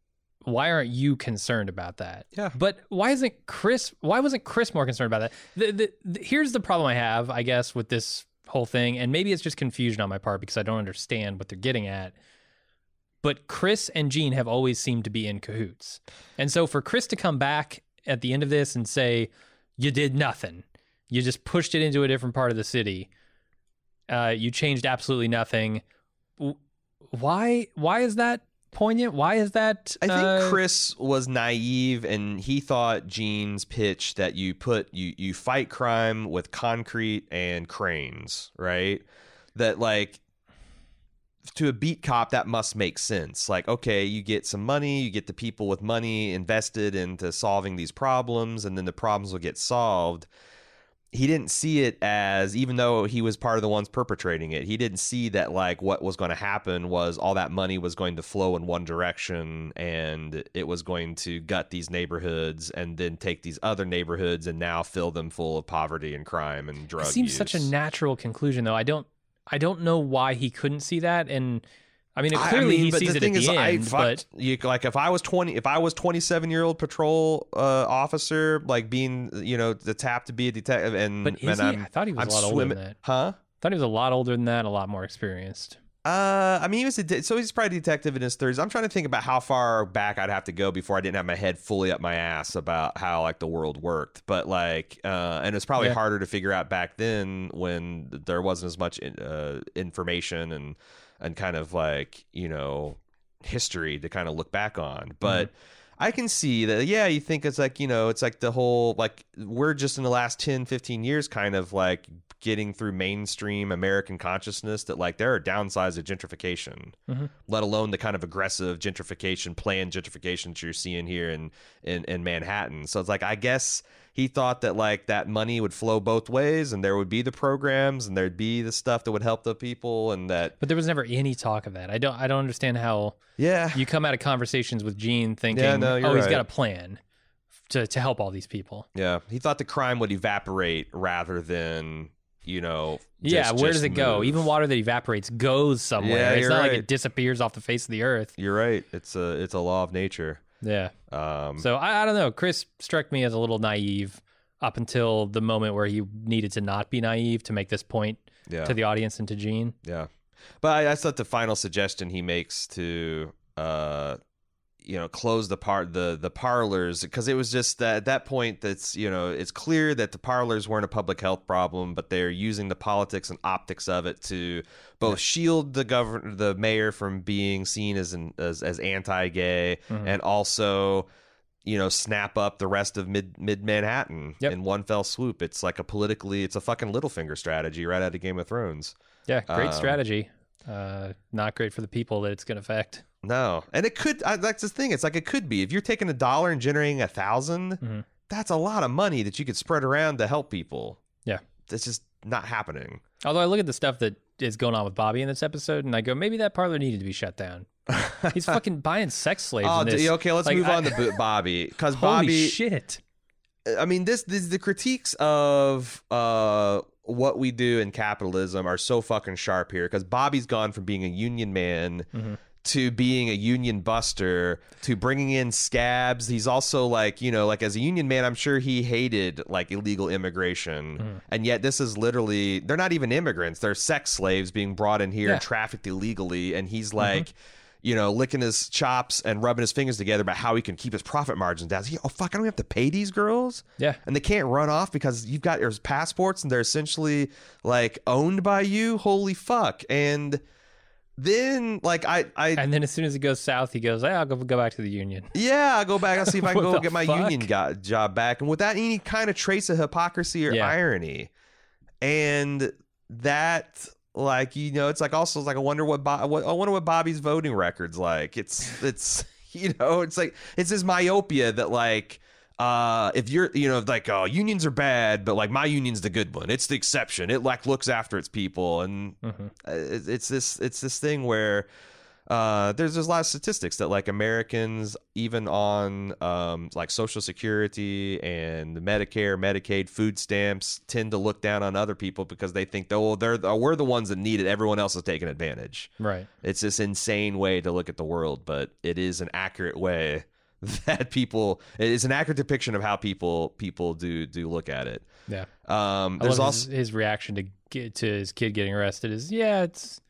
why aren't you concerned about that?" Yeah. But why isn't Chris? Why wasn't Chris more concerned about that? The, the, the, here's the problem I have, I guess, with this whole thing, and maybe it's just confusion on my part because I don't understand what they're getting at. But Chris and Gene have always seemed to be in cahoots, and so for Chris to come back at the end of this and say, "You did nothing. You just pushed it into a different part of the city. Uh, you changed absolutely nothing." Why? Why is that poignant? Why is that? I think uh, Chris was naive and he thought Gene's pitch that you put you you fight crime with concrete and cranes, right? That like to a beat cop that must make sense. Like okay, you get some money, you get the people with money invested into solving these problems and then the problems will get solved. He didn't see it as even though he was part of the ones perpetrating it. He didn't see that like what was going to happen was all that money was going to flow in one direction and it was going to gut these neighborhoods and then take these other neighborhoods and now fill them full of poverty and crime and drug It seems such a natural conclusion, though. I don't, I don't know why he couldn't see that. And I mean, I- I clearly mean, he sees the it thing at is, the I end. fucked, but you like if I was twenty, if I was twenty seven year old patrol uh, officer, like being you know the tap to be a detective, and but is and he? I thought he was I'm a lot older than that. huh? I thought he was a lot older than that, a lot more experienced. Uh, I mean, he was a de- so he's probably a detective in his thirties. I'm trying to think about how far back I'd have to go before I didn't have my head fully up my ass about how like the world worked. But like, uh, and it's probably Yeah. harder to figure out back then when there wasn't as much in, uh, information and and kind of like you know history to kind of look back on. But I can see that, yeah, you think it's like, you know, it's like the whole, like, we're just in the last 10, 15 years kind of like getting through mainstream American consciousness that, like, there are downsides of gentrification, Mhm. let alone the kind of aggressive gentrification, planned gentrification that you're seeing here in, in, in Manhattan. So it's like, I guess he thought that, like, that money would flow both ways and there would be the programs and there'd be the stuff that would help the people and that, But there was never any talk of that. I don't, I don't understand how yeah. you come out of conversations with Gene thinking, Yeah, no, oh, he's right. got a plan to to help all these people. Yeah, he thought the crime would evaporate rather than you know. yeah, where does it go? Even water that evaporates goes somewhere. Yeah, it's not like it disappears off the face of the earth. You're right. It's a it's a law of nature. Yeah. Um, So I, I don't know. Chris struck me as a little naive up until the moment where he needed to not be naive to make this point yeah, to the audience and to Gene. yeah. But I, I thought the final suggestion he makes to uh, you know, close the part the the parlors because it was just that at that point that's you know it's clear that the parlors weren't a public health problem, but they're using the politics and optics of it to both shield the governor the mayor from being seen as an as, as anti-gay Mhm. and also you know snap up the rest of mid mid Manhattan Yep. in one fell swoop. It's like a politically it's a fucking Littlefinger strategy right out of Game of Thrones. Yeah, great Um, strategy. Uh, not great for the people that it's going to affect. No, and it could. I, that's the thing. It's like it could be if you're taking a dollar and generating a 1000 Mhm. That's a lot of money that you could spread around to help people. Yeah. That's just not happening. Although I look at the stuff that is going on with Bobby in this episode, and I go, maybe that parlor needed to be shut down. He's fucking buying sex slaves. Oh, in this. d- okay. Let's Like, move I- on to Bobby because Bobby. shit! I mean, this, this the critiques of uh what we do in capitalism are so fucking sharp here because Bobby's gone from being a union man Mm-hmm. to being a union buster to bringing in scabs. He's also like, you know, like as a union man, I'm sure he hated like illegal immigration. Mm-hmm. And yet this is literally they're not even immigrants. They're sex slaves being brought in here Yeah. and trafficked illegally and Mm-hmm. he's like you know, licking his chops and rubbing his fingers together about how he can keep his profit margins down. He, oh fuck, I don't have to pay these girls Yeah, and they can't run off because you've got your passports and they're essentially like owned by you. Holy fuck! And then like I I and then as soon as it goes south, he goes, hey, "I'll go go back to the union." yeah I'll go back and see if I can go get my fuck? union go- job back and without any kind of trace of hypocrisy or Yeah. irony. And that like you know it's like also it's like I wonder what, Bo- what I wonder what Bobby's voting record's like. It's it's you know it's like it's this myopia that like uh if you're you know like oh unions are bad but like my union's the good one it's the exception it like looks after its people and Mhm. uh, it's this it's this thing where uh, there's there's a lot of statistics that like Americans even on um, like Social Security and Medicare, Medicaid, food stamps tend to look down on other people because they think oh they're the, we're the ones that need it. Everyone else is taking advantage. Right. It's this insane way to look at the world, but it is an accurate way that people. It is an accurate depiction of how people people do do look at it. Yeah. Um, there's also his, his reaction to get to his kid getting arrested is, yeah, it's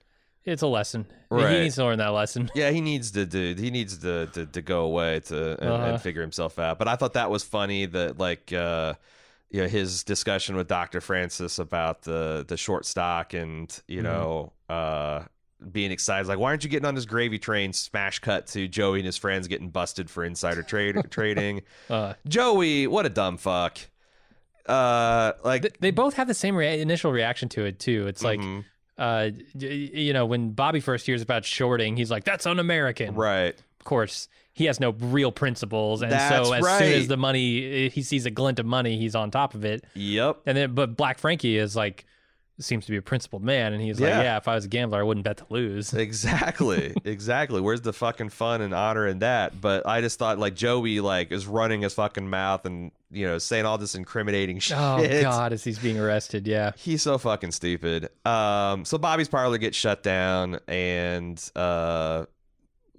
it's a lesson. Right. He needs to learn that lesson. Yeah, he needs to do. He needs to to, to go away to and, Uh-huh. and figure himself out. But I thought that was funny that like uh, you know his discussion with Doctor Francis about the the short stock and Mm-hmm. you know uh, being excited like why aren't you getting on this gravy train? Smash cut to Joey and his friends getting busted for insider trade trading. Uh, Joey, what a dumb fuck. Uh, like th- they both have the same rea- initial reaction to it too. It's like, mhm, uh, you know, when Bobby first hears about shorting, he's like, "That's un-American." right. Of course, he has no real principles, and That's so as soon as the money, he sees a glint of money, he's on top of it. Yep. And then, but Black Frankie is like, seems to be a principled man, and he's Yeah. like, "Yeah, if I was a gambler, I wouldn't bet to lose." Exactly. exactly. Where's the fucking fun and honor in that? But I just thought like Joey like is running his fucking mouth and you know saying all this incriminating shit. Oh God, as he's being arrested, yeah. He's so fucking stupid. Um, so Bobby's parlor gets shut down, and uh,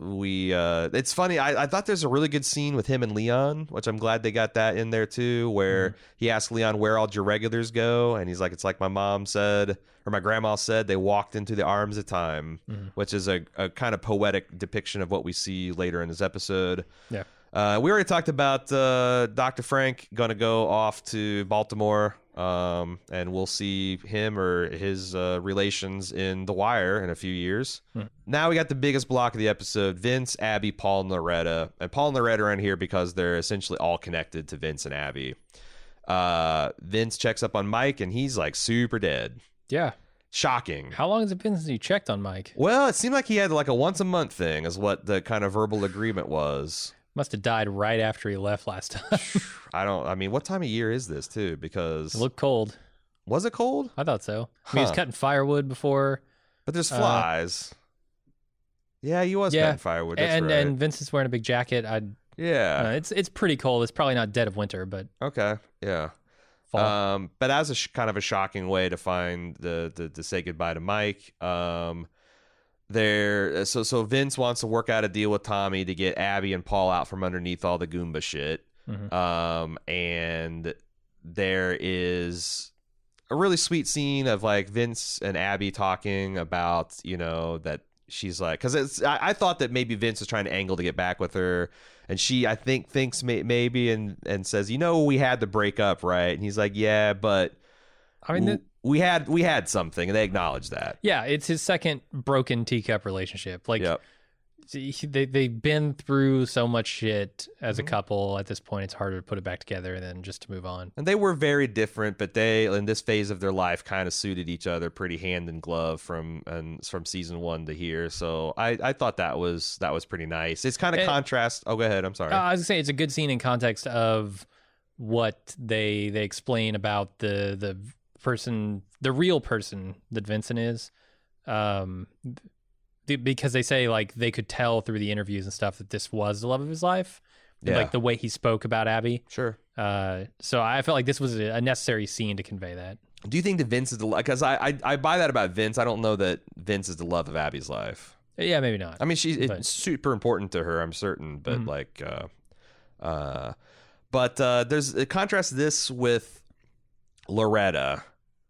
we. Uh, it's funny. I, I thought there's a really good scene with him and Leon, which I'm glad they got that in there too, where he asks Leon where all your regulars go, and he's like, "It's like my mom said, or my grandma said, they walked into the arms of time," which is a, a kind of poetic depiction of what we see later in this episode. Yeah. Uh, we already talked about uh, Dr. Frank going to go off to Baltimore, um, and we'll see him or his uh, relations in The Wire in a few years. Now we got the biggest block of the episode Vince, Abby, Paul, and Loretta. And Paul and Loretta are in here because they're essentially all connected to Vince and Abby. Uh, Vince checks up on Mike, and he's like super dead. Yeah. Shocking. How long has it been since you checked on Mike? Well, it seemed like he had like a once a month thing, is what the kind of verbal agreement was. Must have died right after he left last time. I don't. I mean, what time of year is this too? Because it looked cold. was it cold? I thought so. I mean, he was Huh. cutting firewood before, But there's Uh, flies. yeah, he was yeah, cutting firewood. That's and right. and Vincent's wearing a big jacket. I yeah. uh, it's it's pretty cold. It's probably not dead of winter, but okay. Yeah. fall. Um, but as a sh- kind of a shocking way to find the, the to say goodbye to Mike. Um, there. So so Vince wants to work out a deal with Tommy to get Abby and Paul out from underneath all the Goomba shit. Mhm. Um, and there is a really sweet scene of like Vince and Abby talking about you know that she's like because it's I, I thought that maybe Vince was trying to angle to get back with her and she I think thinks may, maybe and and says you know we had to break up right and he's like yeah but I mean, w- we had we had something and they acknowledge that yeah, it's his second broken teacup relationship. Like yep they they've been through so much shit as Mm-hmm. a couple. At this point, it's harder to put it back together than just to move on. And they were very different, but they in this phase of their life kind of suited each other pretty hand in glove from and from season one to here. So I, I thought that was that was pretty nice. It's kind of Eh. contrast. Oh, go ahead. I'm sorry. Uh, I was gonna say it's a good scene in context of what they they explain about the the person, the real person that Vincent is, um, th- because they say like they could tell through the interviews and stuff that this was the love of his life, Yeah. like the way he spoke about Abby. sure. Uh, so I felt like this was a a necessary scene to convey that. Do you think that Vince is the because I, I I buy that about Vince. I don't know that Vince is the love of Abby's life. Yeah, maybe not. I mean, she's But- it's super important to her. I'm certain, but Mhm. like, uh, uh, but uh, there's uh, contrast this with Loretta,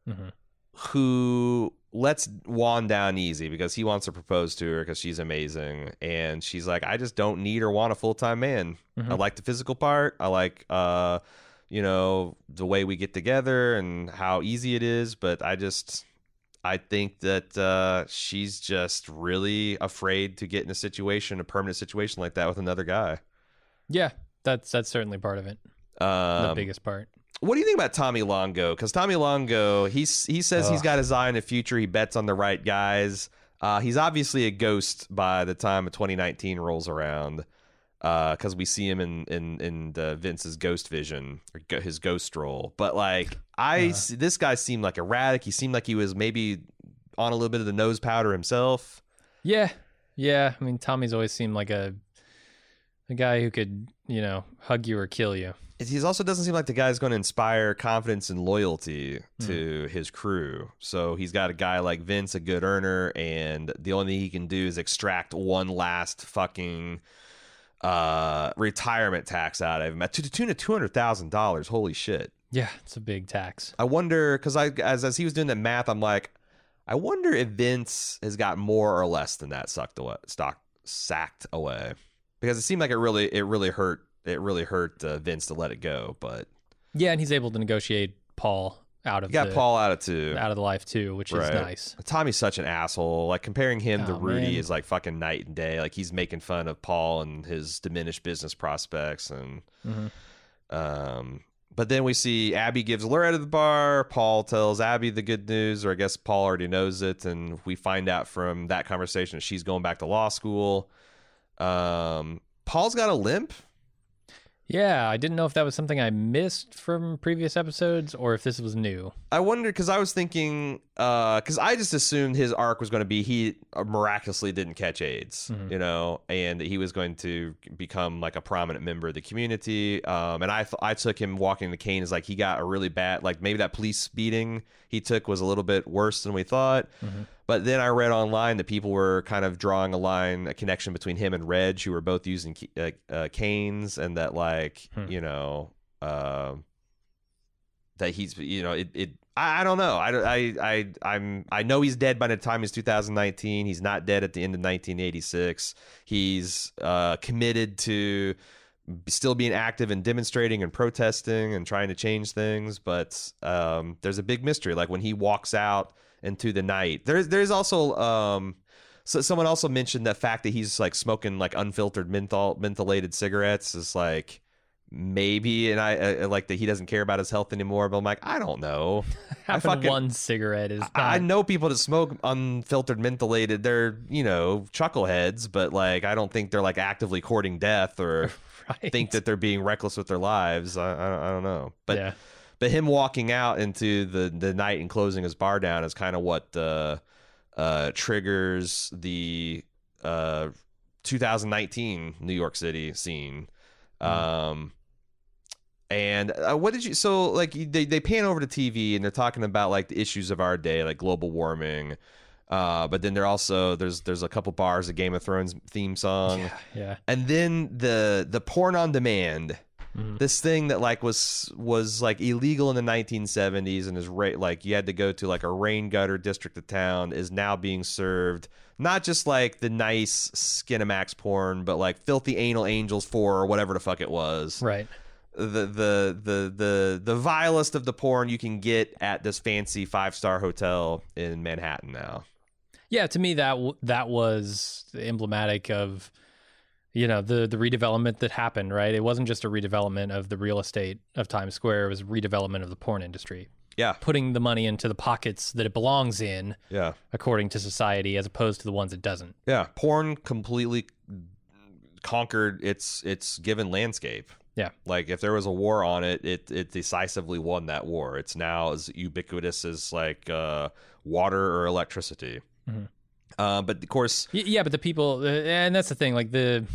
Mhm. who lets Juan down easy because he wants to propose to her because she's amazing, and she's like, I just don't need or want a full time man. I Mhm. like the physical part. I like, uh, you know, the way we get together and how easy it is, but I just. I think that uh, she's just really afraid to get in a situation, a permanent situation like that with another guy. Yeah, that's that's certainly part of it. The Um, biggest part. What do you think about Tommy Longo? Because Tommy Longo, he's he says he's got his eye on the future. He bets on the right guys. Uh, he's obviously a ghost by the time of 2019 rolls around, because we see him in in in the Vince's Ghost Vision or go- his Ghost role. But like, I Uh-huh. s- this guy seemed like erratic. He seemed like he was maybe on a little bit of the nose powder himself. Yeah, yeah. I mean, Tommy's always seemed like a a guy who could, you know, hug you or kill you. He also doesn't seem like the guy's going to inspire confidence and loyalty to his crew. So he's got a guy like Vince, a good earner, and the only thing he can do is extract one last fucking uh, retirement tax out of him to the tune of two hundred thousand dollars. Holy shit! Yeah, it's a big tax. I wonder because I as as he was doing that math, I'm like, I wonder if Vince has got more or less than that sucked away, stock sacked away, because it seemed like it really it really hurt it really hurt uh, Vince to let it go, but. Yeah, and he's able to negotiate Paul out of You got the, Paul out of two. out of the life too, which is nice. Tommy's such an asshole. Like comparing him to Oh, Rudy man. is like fucking night and day. Like he's making fun of Paul and his diminished business prospects and Mhm. um but then we see Abby gives Loretta the bar. Paul tells Abby the good news, or I guess Paul already knows it, and we find out from that conversation that she's going back to law school. Um, Paul's got a limp. Yeah, I didn't know if that was something I missed from previous episodes or if this was new. I wonder because I was thinking because I just assumed his arc was going to be he miraculously didn't catch AIDS, Mhm. you know, and he was going to become like a prominent member of the community. Um, and I th- I took him walking the cane as like he got a really bad like maybe that police beating he took was a little bit worse than we thought. Mhm. But then I read online that people were kind of drawing a line, a connection between him and Reg, who were both using uh, uh, canes, and that like Hmm. you know. Uh, that he's you know it, it I, I don't know I, I I I'm I know he's dead by the time he's 2019 he's not dead at the end of 1986 he's uh committed to still being active and demonstrating and protesting and trying to change things but um there's a big mystery like when he walks out into the night there's there's also um so someone also mentioned the fact that he's like smoking like unfiltered menthol mentholated cigarettes is like maybe and I, I like that he doesn't care about his health anymore but i'm like i don't know I fucking- one cigarette is not. I know people that smoke unfiltered mentholated. They're, you know, chuckleheads, but like, I don't think they're like actively courting death or right. think that they're being reckless with their lives. I, I, don't- I don't know. But, yeah. But him walking out into the, the night and closing his bar down is kind of what uh, uh, triggers the uh, 2019 New York City scene. Um, and uh, what did you? So like they they pan over to TV and they're talking about like the issues of our day, like global warming. Uh, but then there also there's there's a couple bars, a Game of Thrones theme song, yeah, yeah. and then the the porn on demand. Mhm. This thing that like was was like illegal in the 1970s and is ra- like you had to go to like a rain gutter district of town is now being served not just like the nice Skinamax porn, but like filthy anal angels for or whatever the fuck it was Right. the the the the the vilest of the porn you can get at this fancy five star hotel in Manhattan now. Yeah, to me that w- that was emblematic of you know the the redevelopment that happened. Right, it wasn't just a redevelopment of the real estate of Times Square; it was redevelopment of the porn industry, Yeah, putting the money into the pockets that it belongs in, yeah, according to society, as opposed to the ones it doesn't. yeah. Porn completely conquered its its given landscape. Yeah. Like if there was a war on it, it it decisively won that war. It's now as ubiquitous as like uh, water or electricity. Mhm. Uh, but of course, Yeah, but the people, uh, and that's the thing. Like the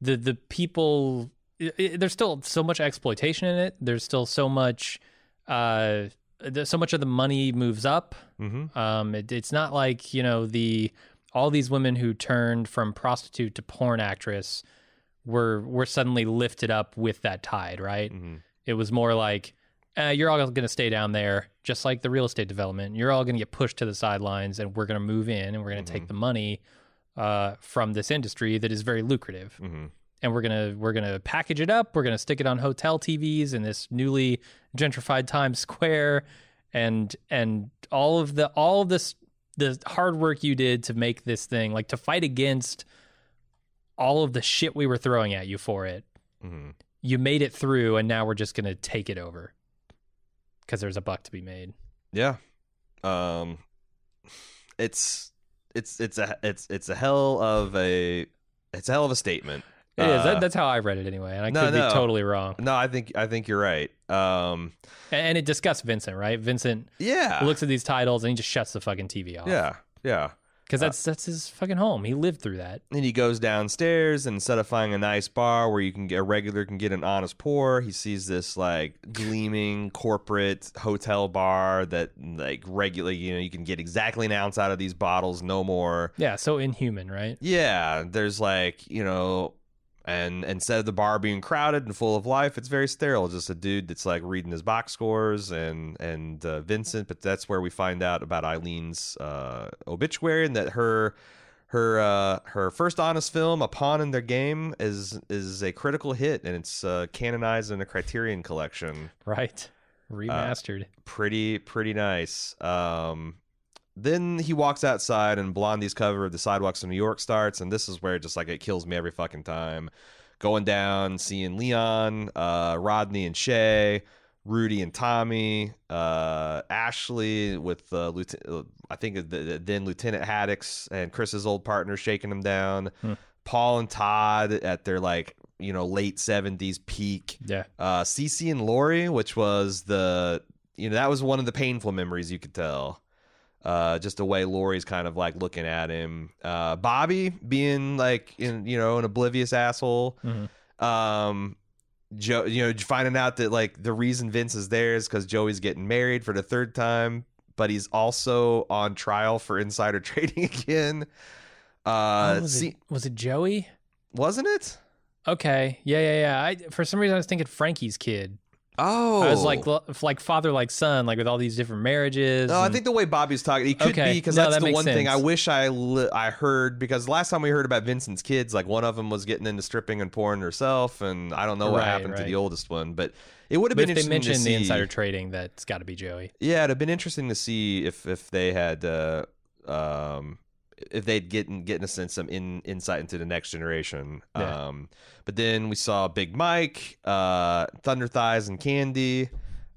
the the people, i i there's still so much exploitation in it. There's still so much, uh, so much of the money moves up. mhm. Um, it, it's not like you know the all these women who turned from prostitute to porn actress were were suddenly lifted up with that tide, right? Mhm. It was more like uh, you're all going to stay down there, just like the real estate development. You're all going to get pushed to the sidelines, and we're going to move in, and we're going to take the money uh, from this industry that is very lucrative, Mhm. and we're gonna we're gonna package it up. We're going to stick it on hotel TVs in this newly gentrified Times Square, and and all of the all of this the hard work you did to make this thing, like to fight against all of the shit we were throwing at you for it Mhm. you made it through and now we're just going to take it over because there's a buck to be made Yeah. Um it's it's it's a it's it's a hell of a it's a hell of a statement. It is. Uh, That, that's how i read it anyway and i no, could no. be totally wrong no, I think I think you're right. Um and, and it discussed vincent right vincent yeah. looks at these titles and he just shuts the fucking tv off yeah. Yeah. Because that's that's his fucking home. He lived through that. And he goes downstairs and instead of finding a nice bar where you can get a regular can get an honest pour, he sees this like gleaming corporate hotel bar that like regularly, you know, you can get exactly an ounce out of these bottles, no more. yeah so inhuman right? Yeah, there's like, you know, and instead of the bar being crowded and full of life, it's very sterile. Just a dude that's like reading his box scores and and uh, Vincent. But that's where we find out about Eileen's uh, obituary and that her her uh, her first honest film, A Pawn in Their Game, is is a critical hit and it's uh, canonized in a Criterion collection right remastered pretty pretty nice. Um, then he walks outside and Blondie's cover of the Sidewalks of New York starts, and this is where just like it kills me every fucking time. Going down, seeing Leon, uh, Rodney and Shay, Rudy and Tommy, uh, Ashley with uh, Lieutenant, I think the, the- then Lieutenant Haddix and Chris's old partner shaking him down. Hmm. Paul and Todd at their like you know late seventies peak yeah uh Cece and Lori, which was the you know that was one of the painful memories you could tell. Uh, just the way Lori's kind of like looking at him. Uh, Bobby being like in you know an oblivious asshole. Mhm. Um, Joe, you know, finding out that like the reason Vince is there is because Joey's getting married for the third time, but he's also on trial for insider trading again. Uh, Oh, was, see, it, was it joey wasn't it? okay yeah yeah yeah I, for some reason i was thinking frankie's kid Oh, i was like like father like son like with all these different marriages No, I think the way Bobby's talking, he could Okay. be because No, that's that the one thing I wish I li- I heard because last time we heard about Vincent's kids, like one of them was getting into stripping and porn herself, and I don't know what Right, happened to the oldest one, but it would have been if they interesting to see. the insider trading, that's got to be Joey. yeah, it'd have been interesting to see if if they had uh, um if they'd get getting a sense some in insight into the next generation. Yeah. Um, but then we saw Big Mike, uh, Thunder Thighs, and Candy.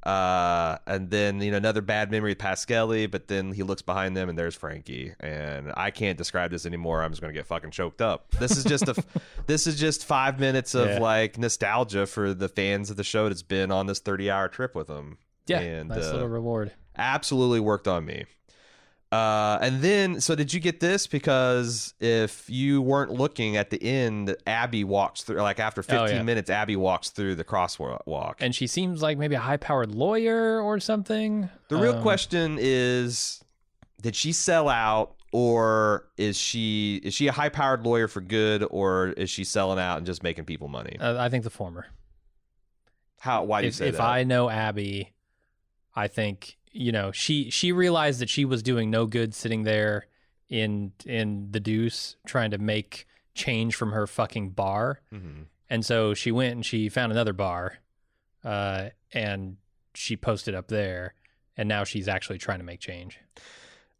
Uh, and then you know another bad memory Pasquelli, but then he looks behind them and there's Frankie, and I can't describe this anymore. I'm just gonna get fucking choked up. This is just a, this is just five minutes of Yeah. like nostalgia for the fans of the show that's been on this 30 hour trip with them. Yeah, and nice uh, little reward. absolutely worked on me. Uh, and then, so did you get this? Because if you weren't looking at the end, Abby walks through, like after 15 Oh, yeah. minutes, Abby walks through the crosswalk. And she seems like maybe a high-powered lawyer or something. the real Um, question is, did she sell out or is she, is she a high powered lawyer for good or is she selling out and just making people money? uh, I think the former. How, why do you say if that? If I know Abby, I think you know she she realized that she was doing no good sitting there in in the deuce trying to make change from her fucking bar, Mhm. and so she went and she found another bar, uh, and she posted up there, and now she's actually trying to make change.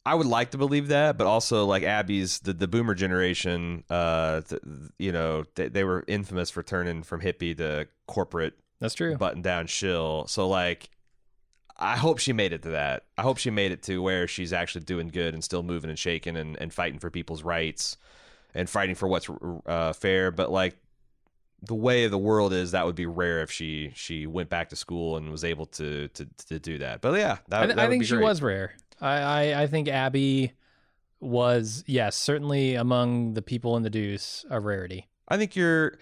I would like to believe that, but also like Abby's the, the boomer generation, uh, th- you know, they, they were infamous for turning from hippie to corporate That's true. button down shill. So like, I hope she made it to that. I hope she made it to where she's actually doing good and still moving and shaking and, and fighting for people's rights and fighting for what's uh, fair. But like the way of the world is, that would be rare if she she went back to school and was able to to, to do that. But yeah, that, I, th- that I think she great. was rare. I, I, I think Abby was, yes, certainly among the people in the Deuce, a rarity. I think you're.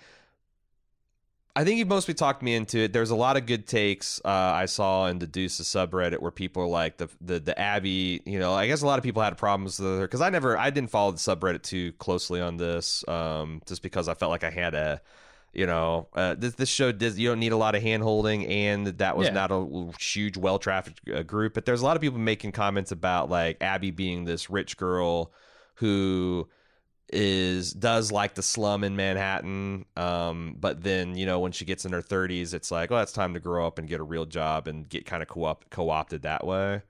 I think you mostly talked me into it. There's a lot of good takes uh, I saw in the Deuces subreddit where people are like the the the Abby. You know, I guess a lot of people had problems with her because I never, I didn't follow the subreddit too closely on this, um, just because I felt like I had a, you know, uh, this this show did you don't need a lot of hand holding, and that was Yeah. not a huge, well trafficked uh, group. But there's a lot of people making comments about like Abby being this rich girl who is does like the slum in Manhattan. Um, but then you know when she gets in her 30s, it's like, oh, it's time to grow up and get a real job and get kind of co-op co-opted that way.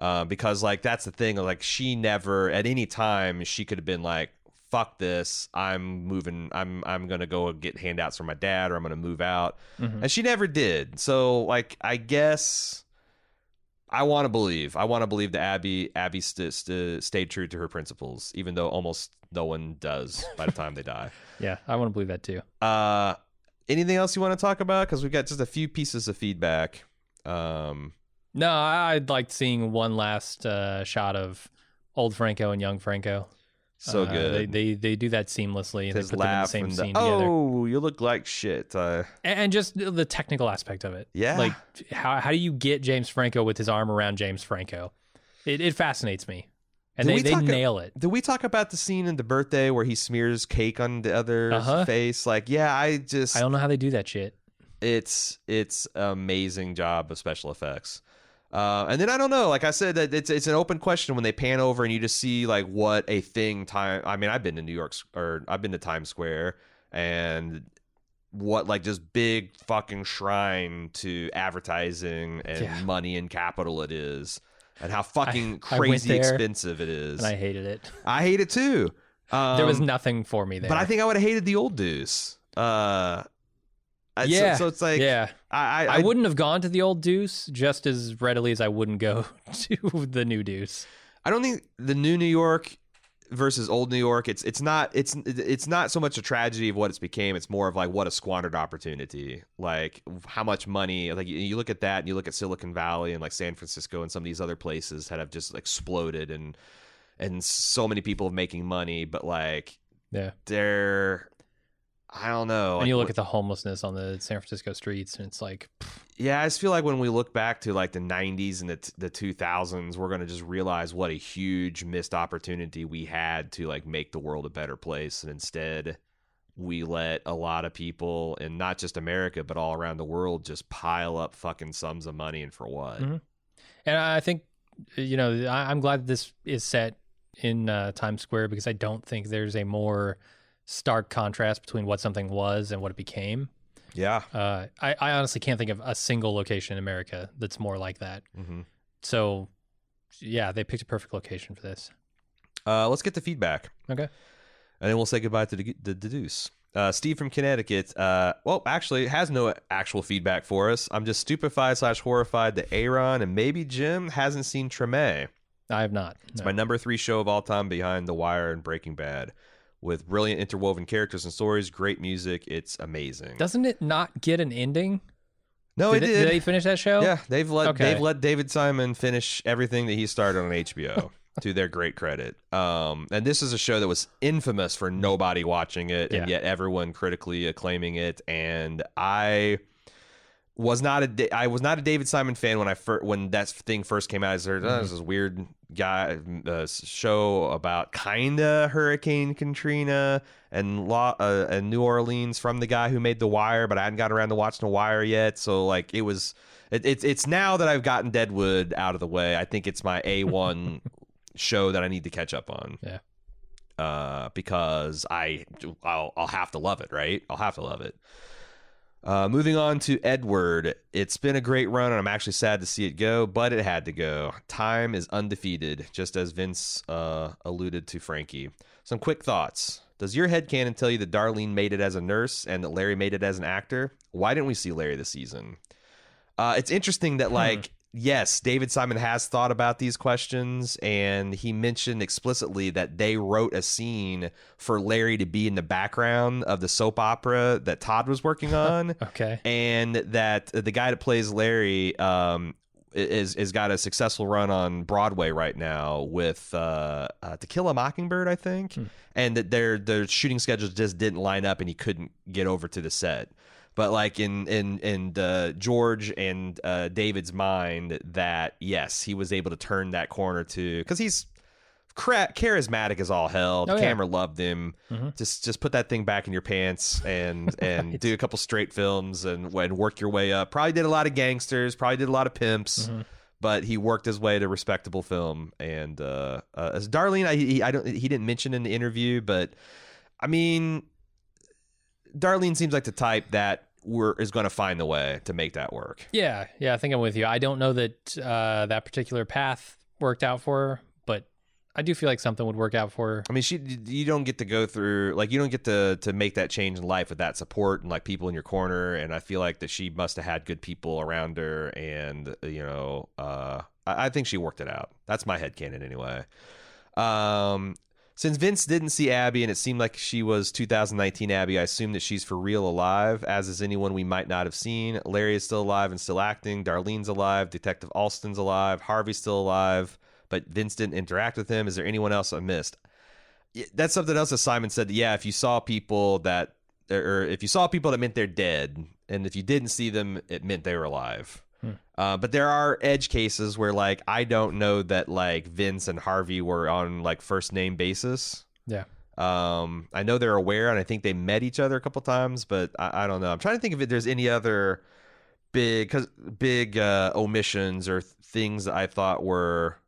Um, because like that's the thing, like she never at any time she could have been like, fuck this, I'm moving, I'm I'm gonna go get handouts from my dad or I'm gonna move out, Mhm. and she never did. So like I guess. I want to believe. I want to believe that Abby Abby st- st- stayed true to her principles, even though almost no one does by the time they die. Yeah, I want to believe that too. Uh, anything else you want to talk about? Because we've got just a few pieces of feedback. Um, No, I'd like seeing one last uh, shot of old Franco and young Franco. so Uh, good. They, they they do that seamlessly and they His put them in the same and scene the, together. oh, you look like shit. Uh, And and just the technical aspect of it. Yeah. Like how how do you get James Franco with his arm around James Franco? It, it fascinates me. And Did they, we they talk nail it. did we talk about the scene in the birthday where he smears cake on the other's Uh-huh. face? Like, yeah, I just I don't know how they do that shit. it's it's amazing job of special effects. Uh, and then I don't know, like I said, that it's it's an open question when they pan over and you just see like what a thing time. I mean, I've been to New York or I've been to Times Square and what like just big fucking shrine to advertising and Yeah. money and capital it is, and how fucking I crazy there, expensive it is. And I hated it. I hate it too. Um, there was nothing for me there. but I think I would have hated the old Deuce. Uh, I- so- yeah. so, it's like yeah. I, I, I, wouldn't have gone to the old Deuce just as readily as I wouldn't go to the new Deuce. I don't think the new New York versus old New York. It's it's not it's it's not so much a tragedy of what it's became. It's more of like what a squandered opportunity. Like how much money. Like you, you look at that and you look at Silicon Valley and like San Francisco and some of these other places that have just exploded and and so many people making money, but like Yeah. they're I don't know. and you look at the homelessness on the San Francisco streets, and it's like, Yeah, I just feel like when we look back to like the 90s and the t- the 2000s, we're going to just realize what a huge missed opportunity we had to like make the world a better place and instead we let a lot of people and not just America but all around the world just pile up fucking sums of money and for what? Mhm. and I think, you know, I, I'm glad this is set in uh, Times Square because I don't think there's a more stark contrast between what something was and what it became. Yeah. Uh, I, I honestly can't think of a single location in America that's more like that. hmm So, yeah, they picked a perfect location for this. Uh, let's get the feedback. Okay. and then we'll say goodbye to the, the, the Deuce. Uh, Steve from Connecticut. Uh, well, actually, has no actual feedback for us. I'm just stupefied slash horrified that Aaron and maybe Jim hasn't seen Treme. I have not. It's no. my number three show of all time behind The Wire and Breaking Bad. With brilliant interwoven characters and stories, great music. It's amazing. Doesn't it not get an ending? no, it did, did. they finish that show? yeah, they've let Okay. they've let David Simon finish everything that he started on HBO. to their great credit. Um, and this is a show that was infamous for nobody watching it, and yet everyone critically acclaiming it. And I was not a I was not a David Simon fan when I fir- when that thing first came out. I heard oh, this is weird guy uh, show about kinda Hurricane Katrina and law uh, and New Orleans from the guy who made The Wire, but I hadn't got around to watching The Wire yet. So like it was. It, it's it's now that I've gotten Deadwood out of the way. I think it's my A one show that I need to catch up on. Yeah. Uh, because I I'll, I'll have to love it, right? I'll have to love it. Uh, moving on to Edward. It's been a great run, and I'm actually sad to see it go, but it had to go. Time is undefeated, just as Vince uh, alluded to Frankie. Some quick thoughts. Does your head headcanon tell you that Darlene made it as a nurse and that Larry made it as an actor? Why didn't we see Larry this season? Uh, it's interesting that, like, yes, David Simon has thought about these questions, and he mentioned explicitly that they wrote a scene for Larry to be in the background of the soap opera that Todd was working on. Okay. and that the guy that plays Larry um, is is got a successful run on Broadway right now with uh, uh, To Kill a Mockingbird, I think, and that their their shooting schedules just didn't line up, and he couldn't get over to the set. But like in in in uh, George and uh, David's mind, that yes, he was able to turn that corner to because he's cra- charismatic as all hell. The Oh, yeah. camera loved him. Just just put that thing back in your pants and and do a couple straight films and and work your way up. Probably did a lot of gangsters. Probably did a lot of pimps. But he worked his way to respectable film, and uh, uh, as Darlene, I he, I don't he didn't mention in the interview, but I mean, Darlene seems like the type that we're, is going to find the way to make that work. Yeah, yeah, I think I'm with you. I don't know that uh, that particular path worked out for her, but I do feel like something would work out for her. I mean, she you don't get to go through like you don't get to to make that change in life with that support and like people in your corner. And I feel like that she must have had good people around her, and you know, uh, I, I think she worked it out. That's my headcanon anyway. Um, since Vince didn't see Abby and it seemed like she was 2019 Abby, I assume that she's for real alive, as is anyone we might not have seen. Larry is still alive and still acting. Darlene's alive. Detective Alston's alive. Harvey's still alive, but Vince didn't interact with him. Is there anyone else I missed? That's something else that Simon said. Yeah, if you saw people that, or if you saw people that meant they're dead, and if you didn't see them, it meant they were alive. Uh, but there are edge cases where, like, I don't know that like Vince and Harvey were on like first name basis. Yeah. Um, I know they're aware, and I think they met each other a couple times, but I, I don't know. I'm trying to think if there's any other big, cause big uh, omissions or things that I thought were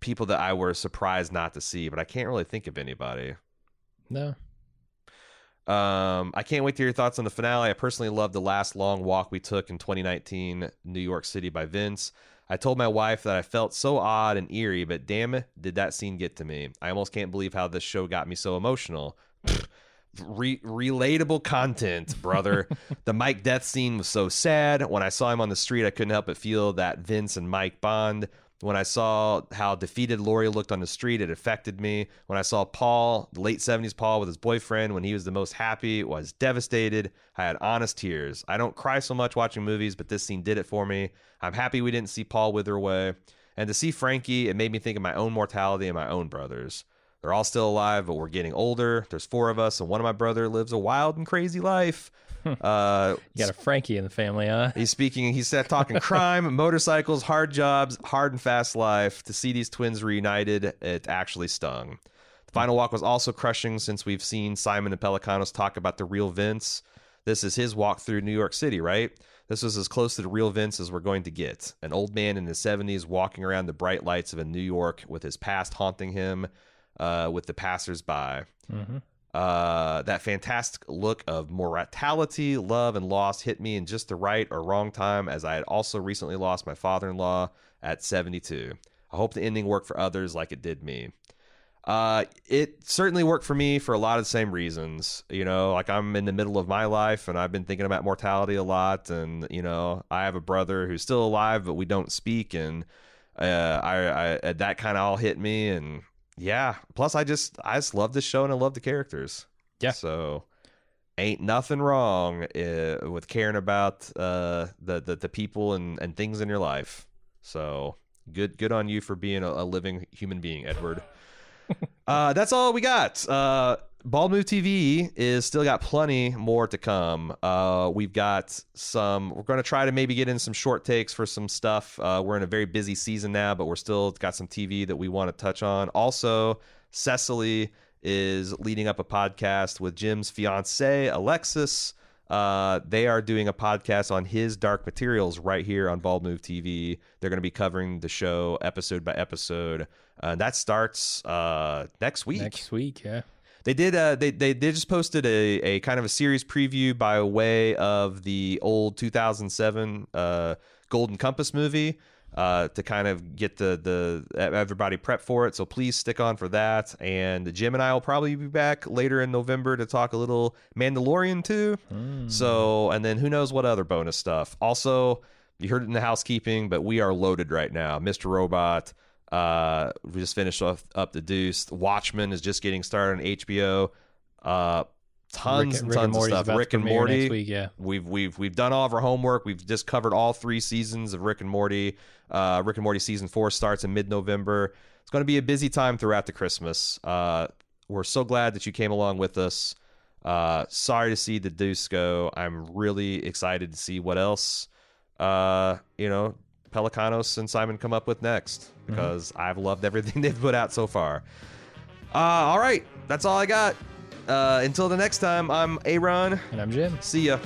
people that I were surprised not to see, but I can't really think of anybody. No. Um, I can't wait to hear your thoughts on the finale. I personally loved the last long walk we took in 2019 New York City by Vince. I told my wife that I felt so odd and eerie, but damn it, did that scene get to me? I almost can't believe how this show got me so emotional. Re- relatable content, brother. the Mike death scene was so sad. When I saw him on the street, I couldn't help but feel that Vince and Mike bond. When I saw how defeated Lori looked on the street, it affected me. When I saw Paul, the late 70s Paul with his boyfriend, when he was the most happy, was devastated. I had honest tears. I don't cry so much watching movies, but this scene did it for me. I'm happy we didn't see Paul wither away. And to see Frankie, it made me think of my own mortality and my own brothers. They're all still alive, but we're getting older. There's four of us, and one of my brother lives a wild and crazy life. Uh, You got a Frankie in the family, huh? He's speaking. He said talking crime, motorcycles, hard jobs, hard and fast life. To see these twins reunited, it actually stung. The final walk was also crushing since we've seen Simon and Pelecanos talk about the real Vince. This is his walk through New York City, right? This was as close to the real Vince as we're going to get. An old man in his 70s walking around the bright lights of a New York with his past haunting him, uh, with the passersby. Uh, that fantastic look of mortality, love, and loss hit me in just the right or wrong time, as I had also recently lost my father in law at 72. I hope the ending worked for others like it did me. Uh, it certainly worked for me for a lot of the same reasons. You know, like I'm in the middle of my life and I've been thinking about mortality a lot. And, you know, I have a brother who's still alive, but we don't speak. And uh, I, I that kind of all hit me. And yeah, plus I just, I just love this show and I love the characters. Yeah. So ain't nothing wrong uh, with caring about uh, the, the, the people and, and things in your life. So good, good on you for being a, a living human being, Edward. Uh, that's all we got. Bald Move TV is still got plenty more to come. Uh, we've got some. We're going to try to maybe get in some short takes for some stuff. Uh, we're in a very busy season now, but we're still got some TV that we want to touch on. Also, Cecily is leading up a podcast with Jim's fiance Alexis. Uh, they are doing a podcast on his Dark Materials right here on Bald Move TV. They're going to be covering the show episode by episode. Uh, that starts uh, next week. Next week, yeah. They did. Uh, they, they they just posted a, a kind of a series preview by way of the old 2007 uh, Golden Compass movie uh, to kind of get the the everybody prep for it. So please stick on for that. And Jim and I will probably be back later in November to talk a little Mandalorian too. So and then who knows what other bonus stuff. Also, you heard it in the housekeeping, but we are loaded right now. Mr. Robot. Uh, we just finished off up the Deuce. Watchmen is just getting started on HBO. Uh, tons Rick- and Rick and tons of Morty's stuff. Rick and Morty. next week, yeah. We've we've we've done all of our homework. We've just covered all three seasons of Rick and Morty. Uh, Rick and Morty season four starts in mid November. It's going to be a busy time throughout the Christmas. Uh, we're so glad that you came along with us. Uh, sorry to see the Deuce go. I'm really excited to see what else, uh, you know, Pelecanos and Simon come up with next because I've loved everything they've put out so far. Uh, all right, that's all I got. Uh, until the next time, I'm Aaron. And I'm Jim. See ya.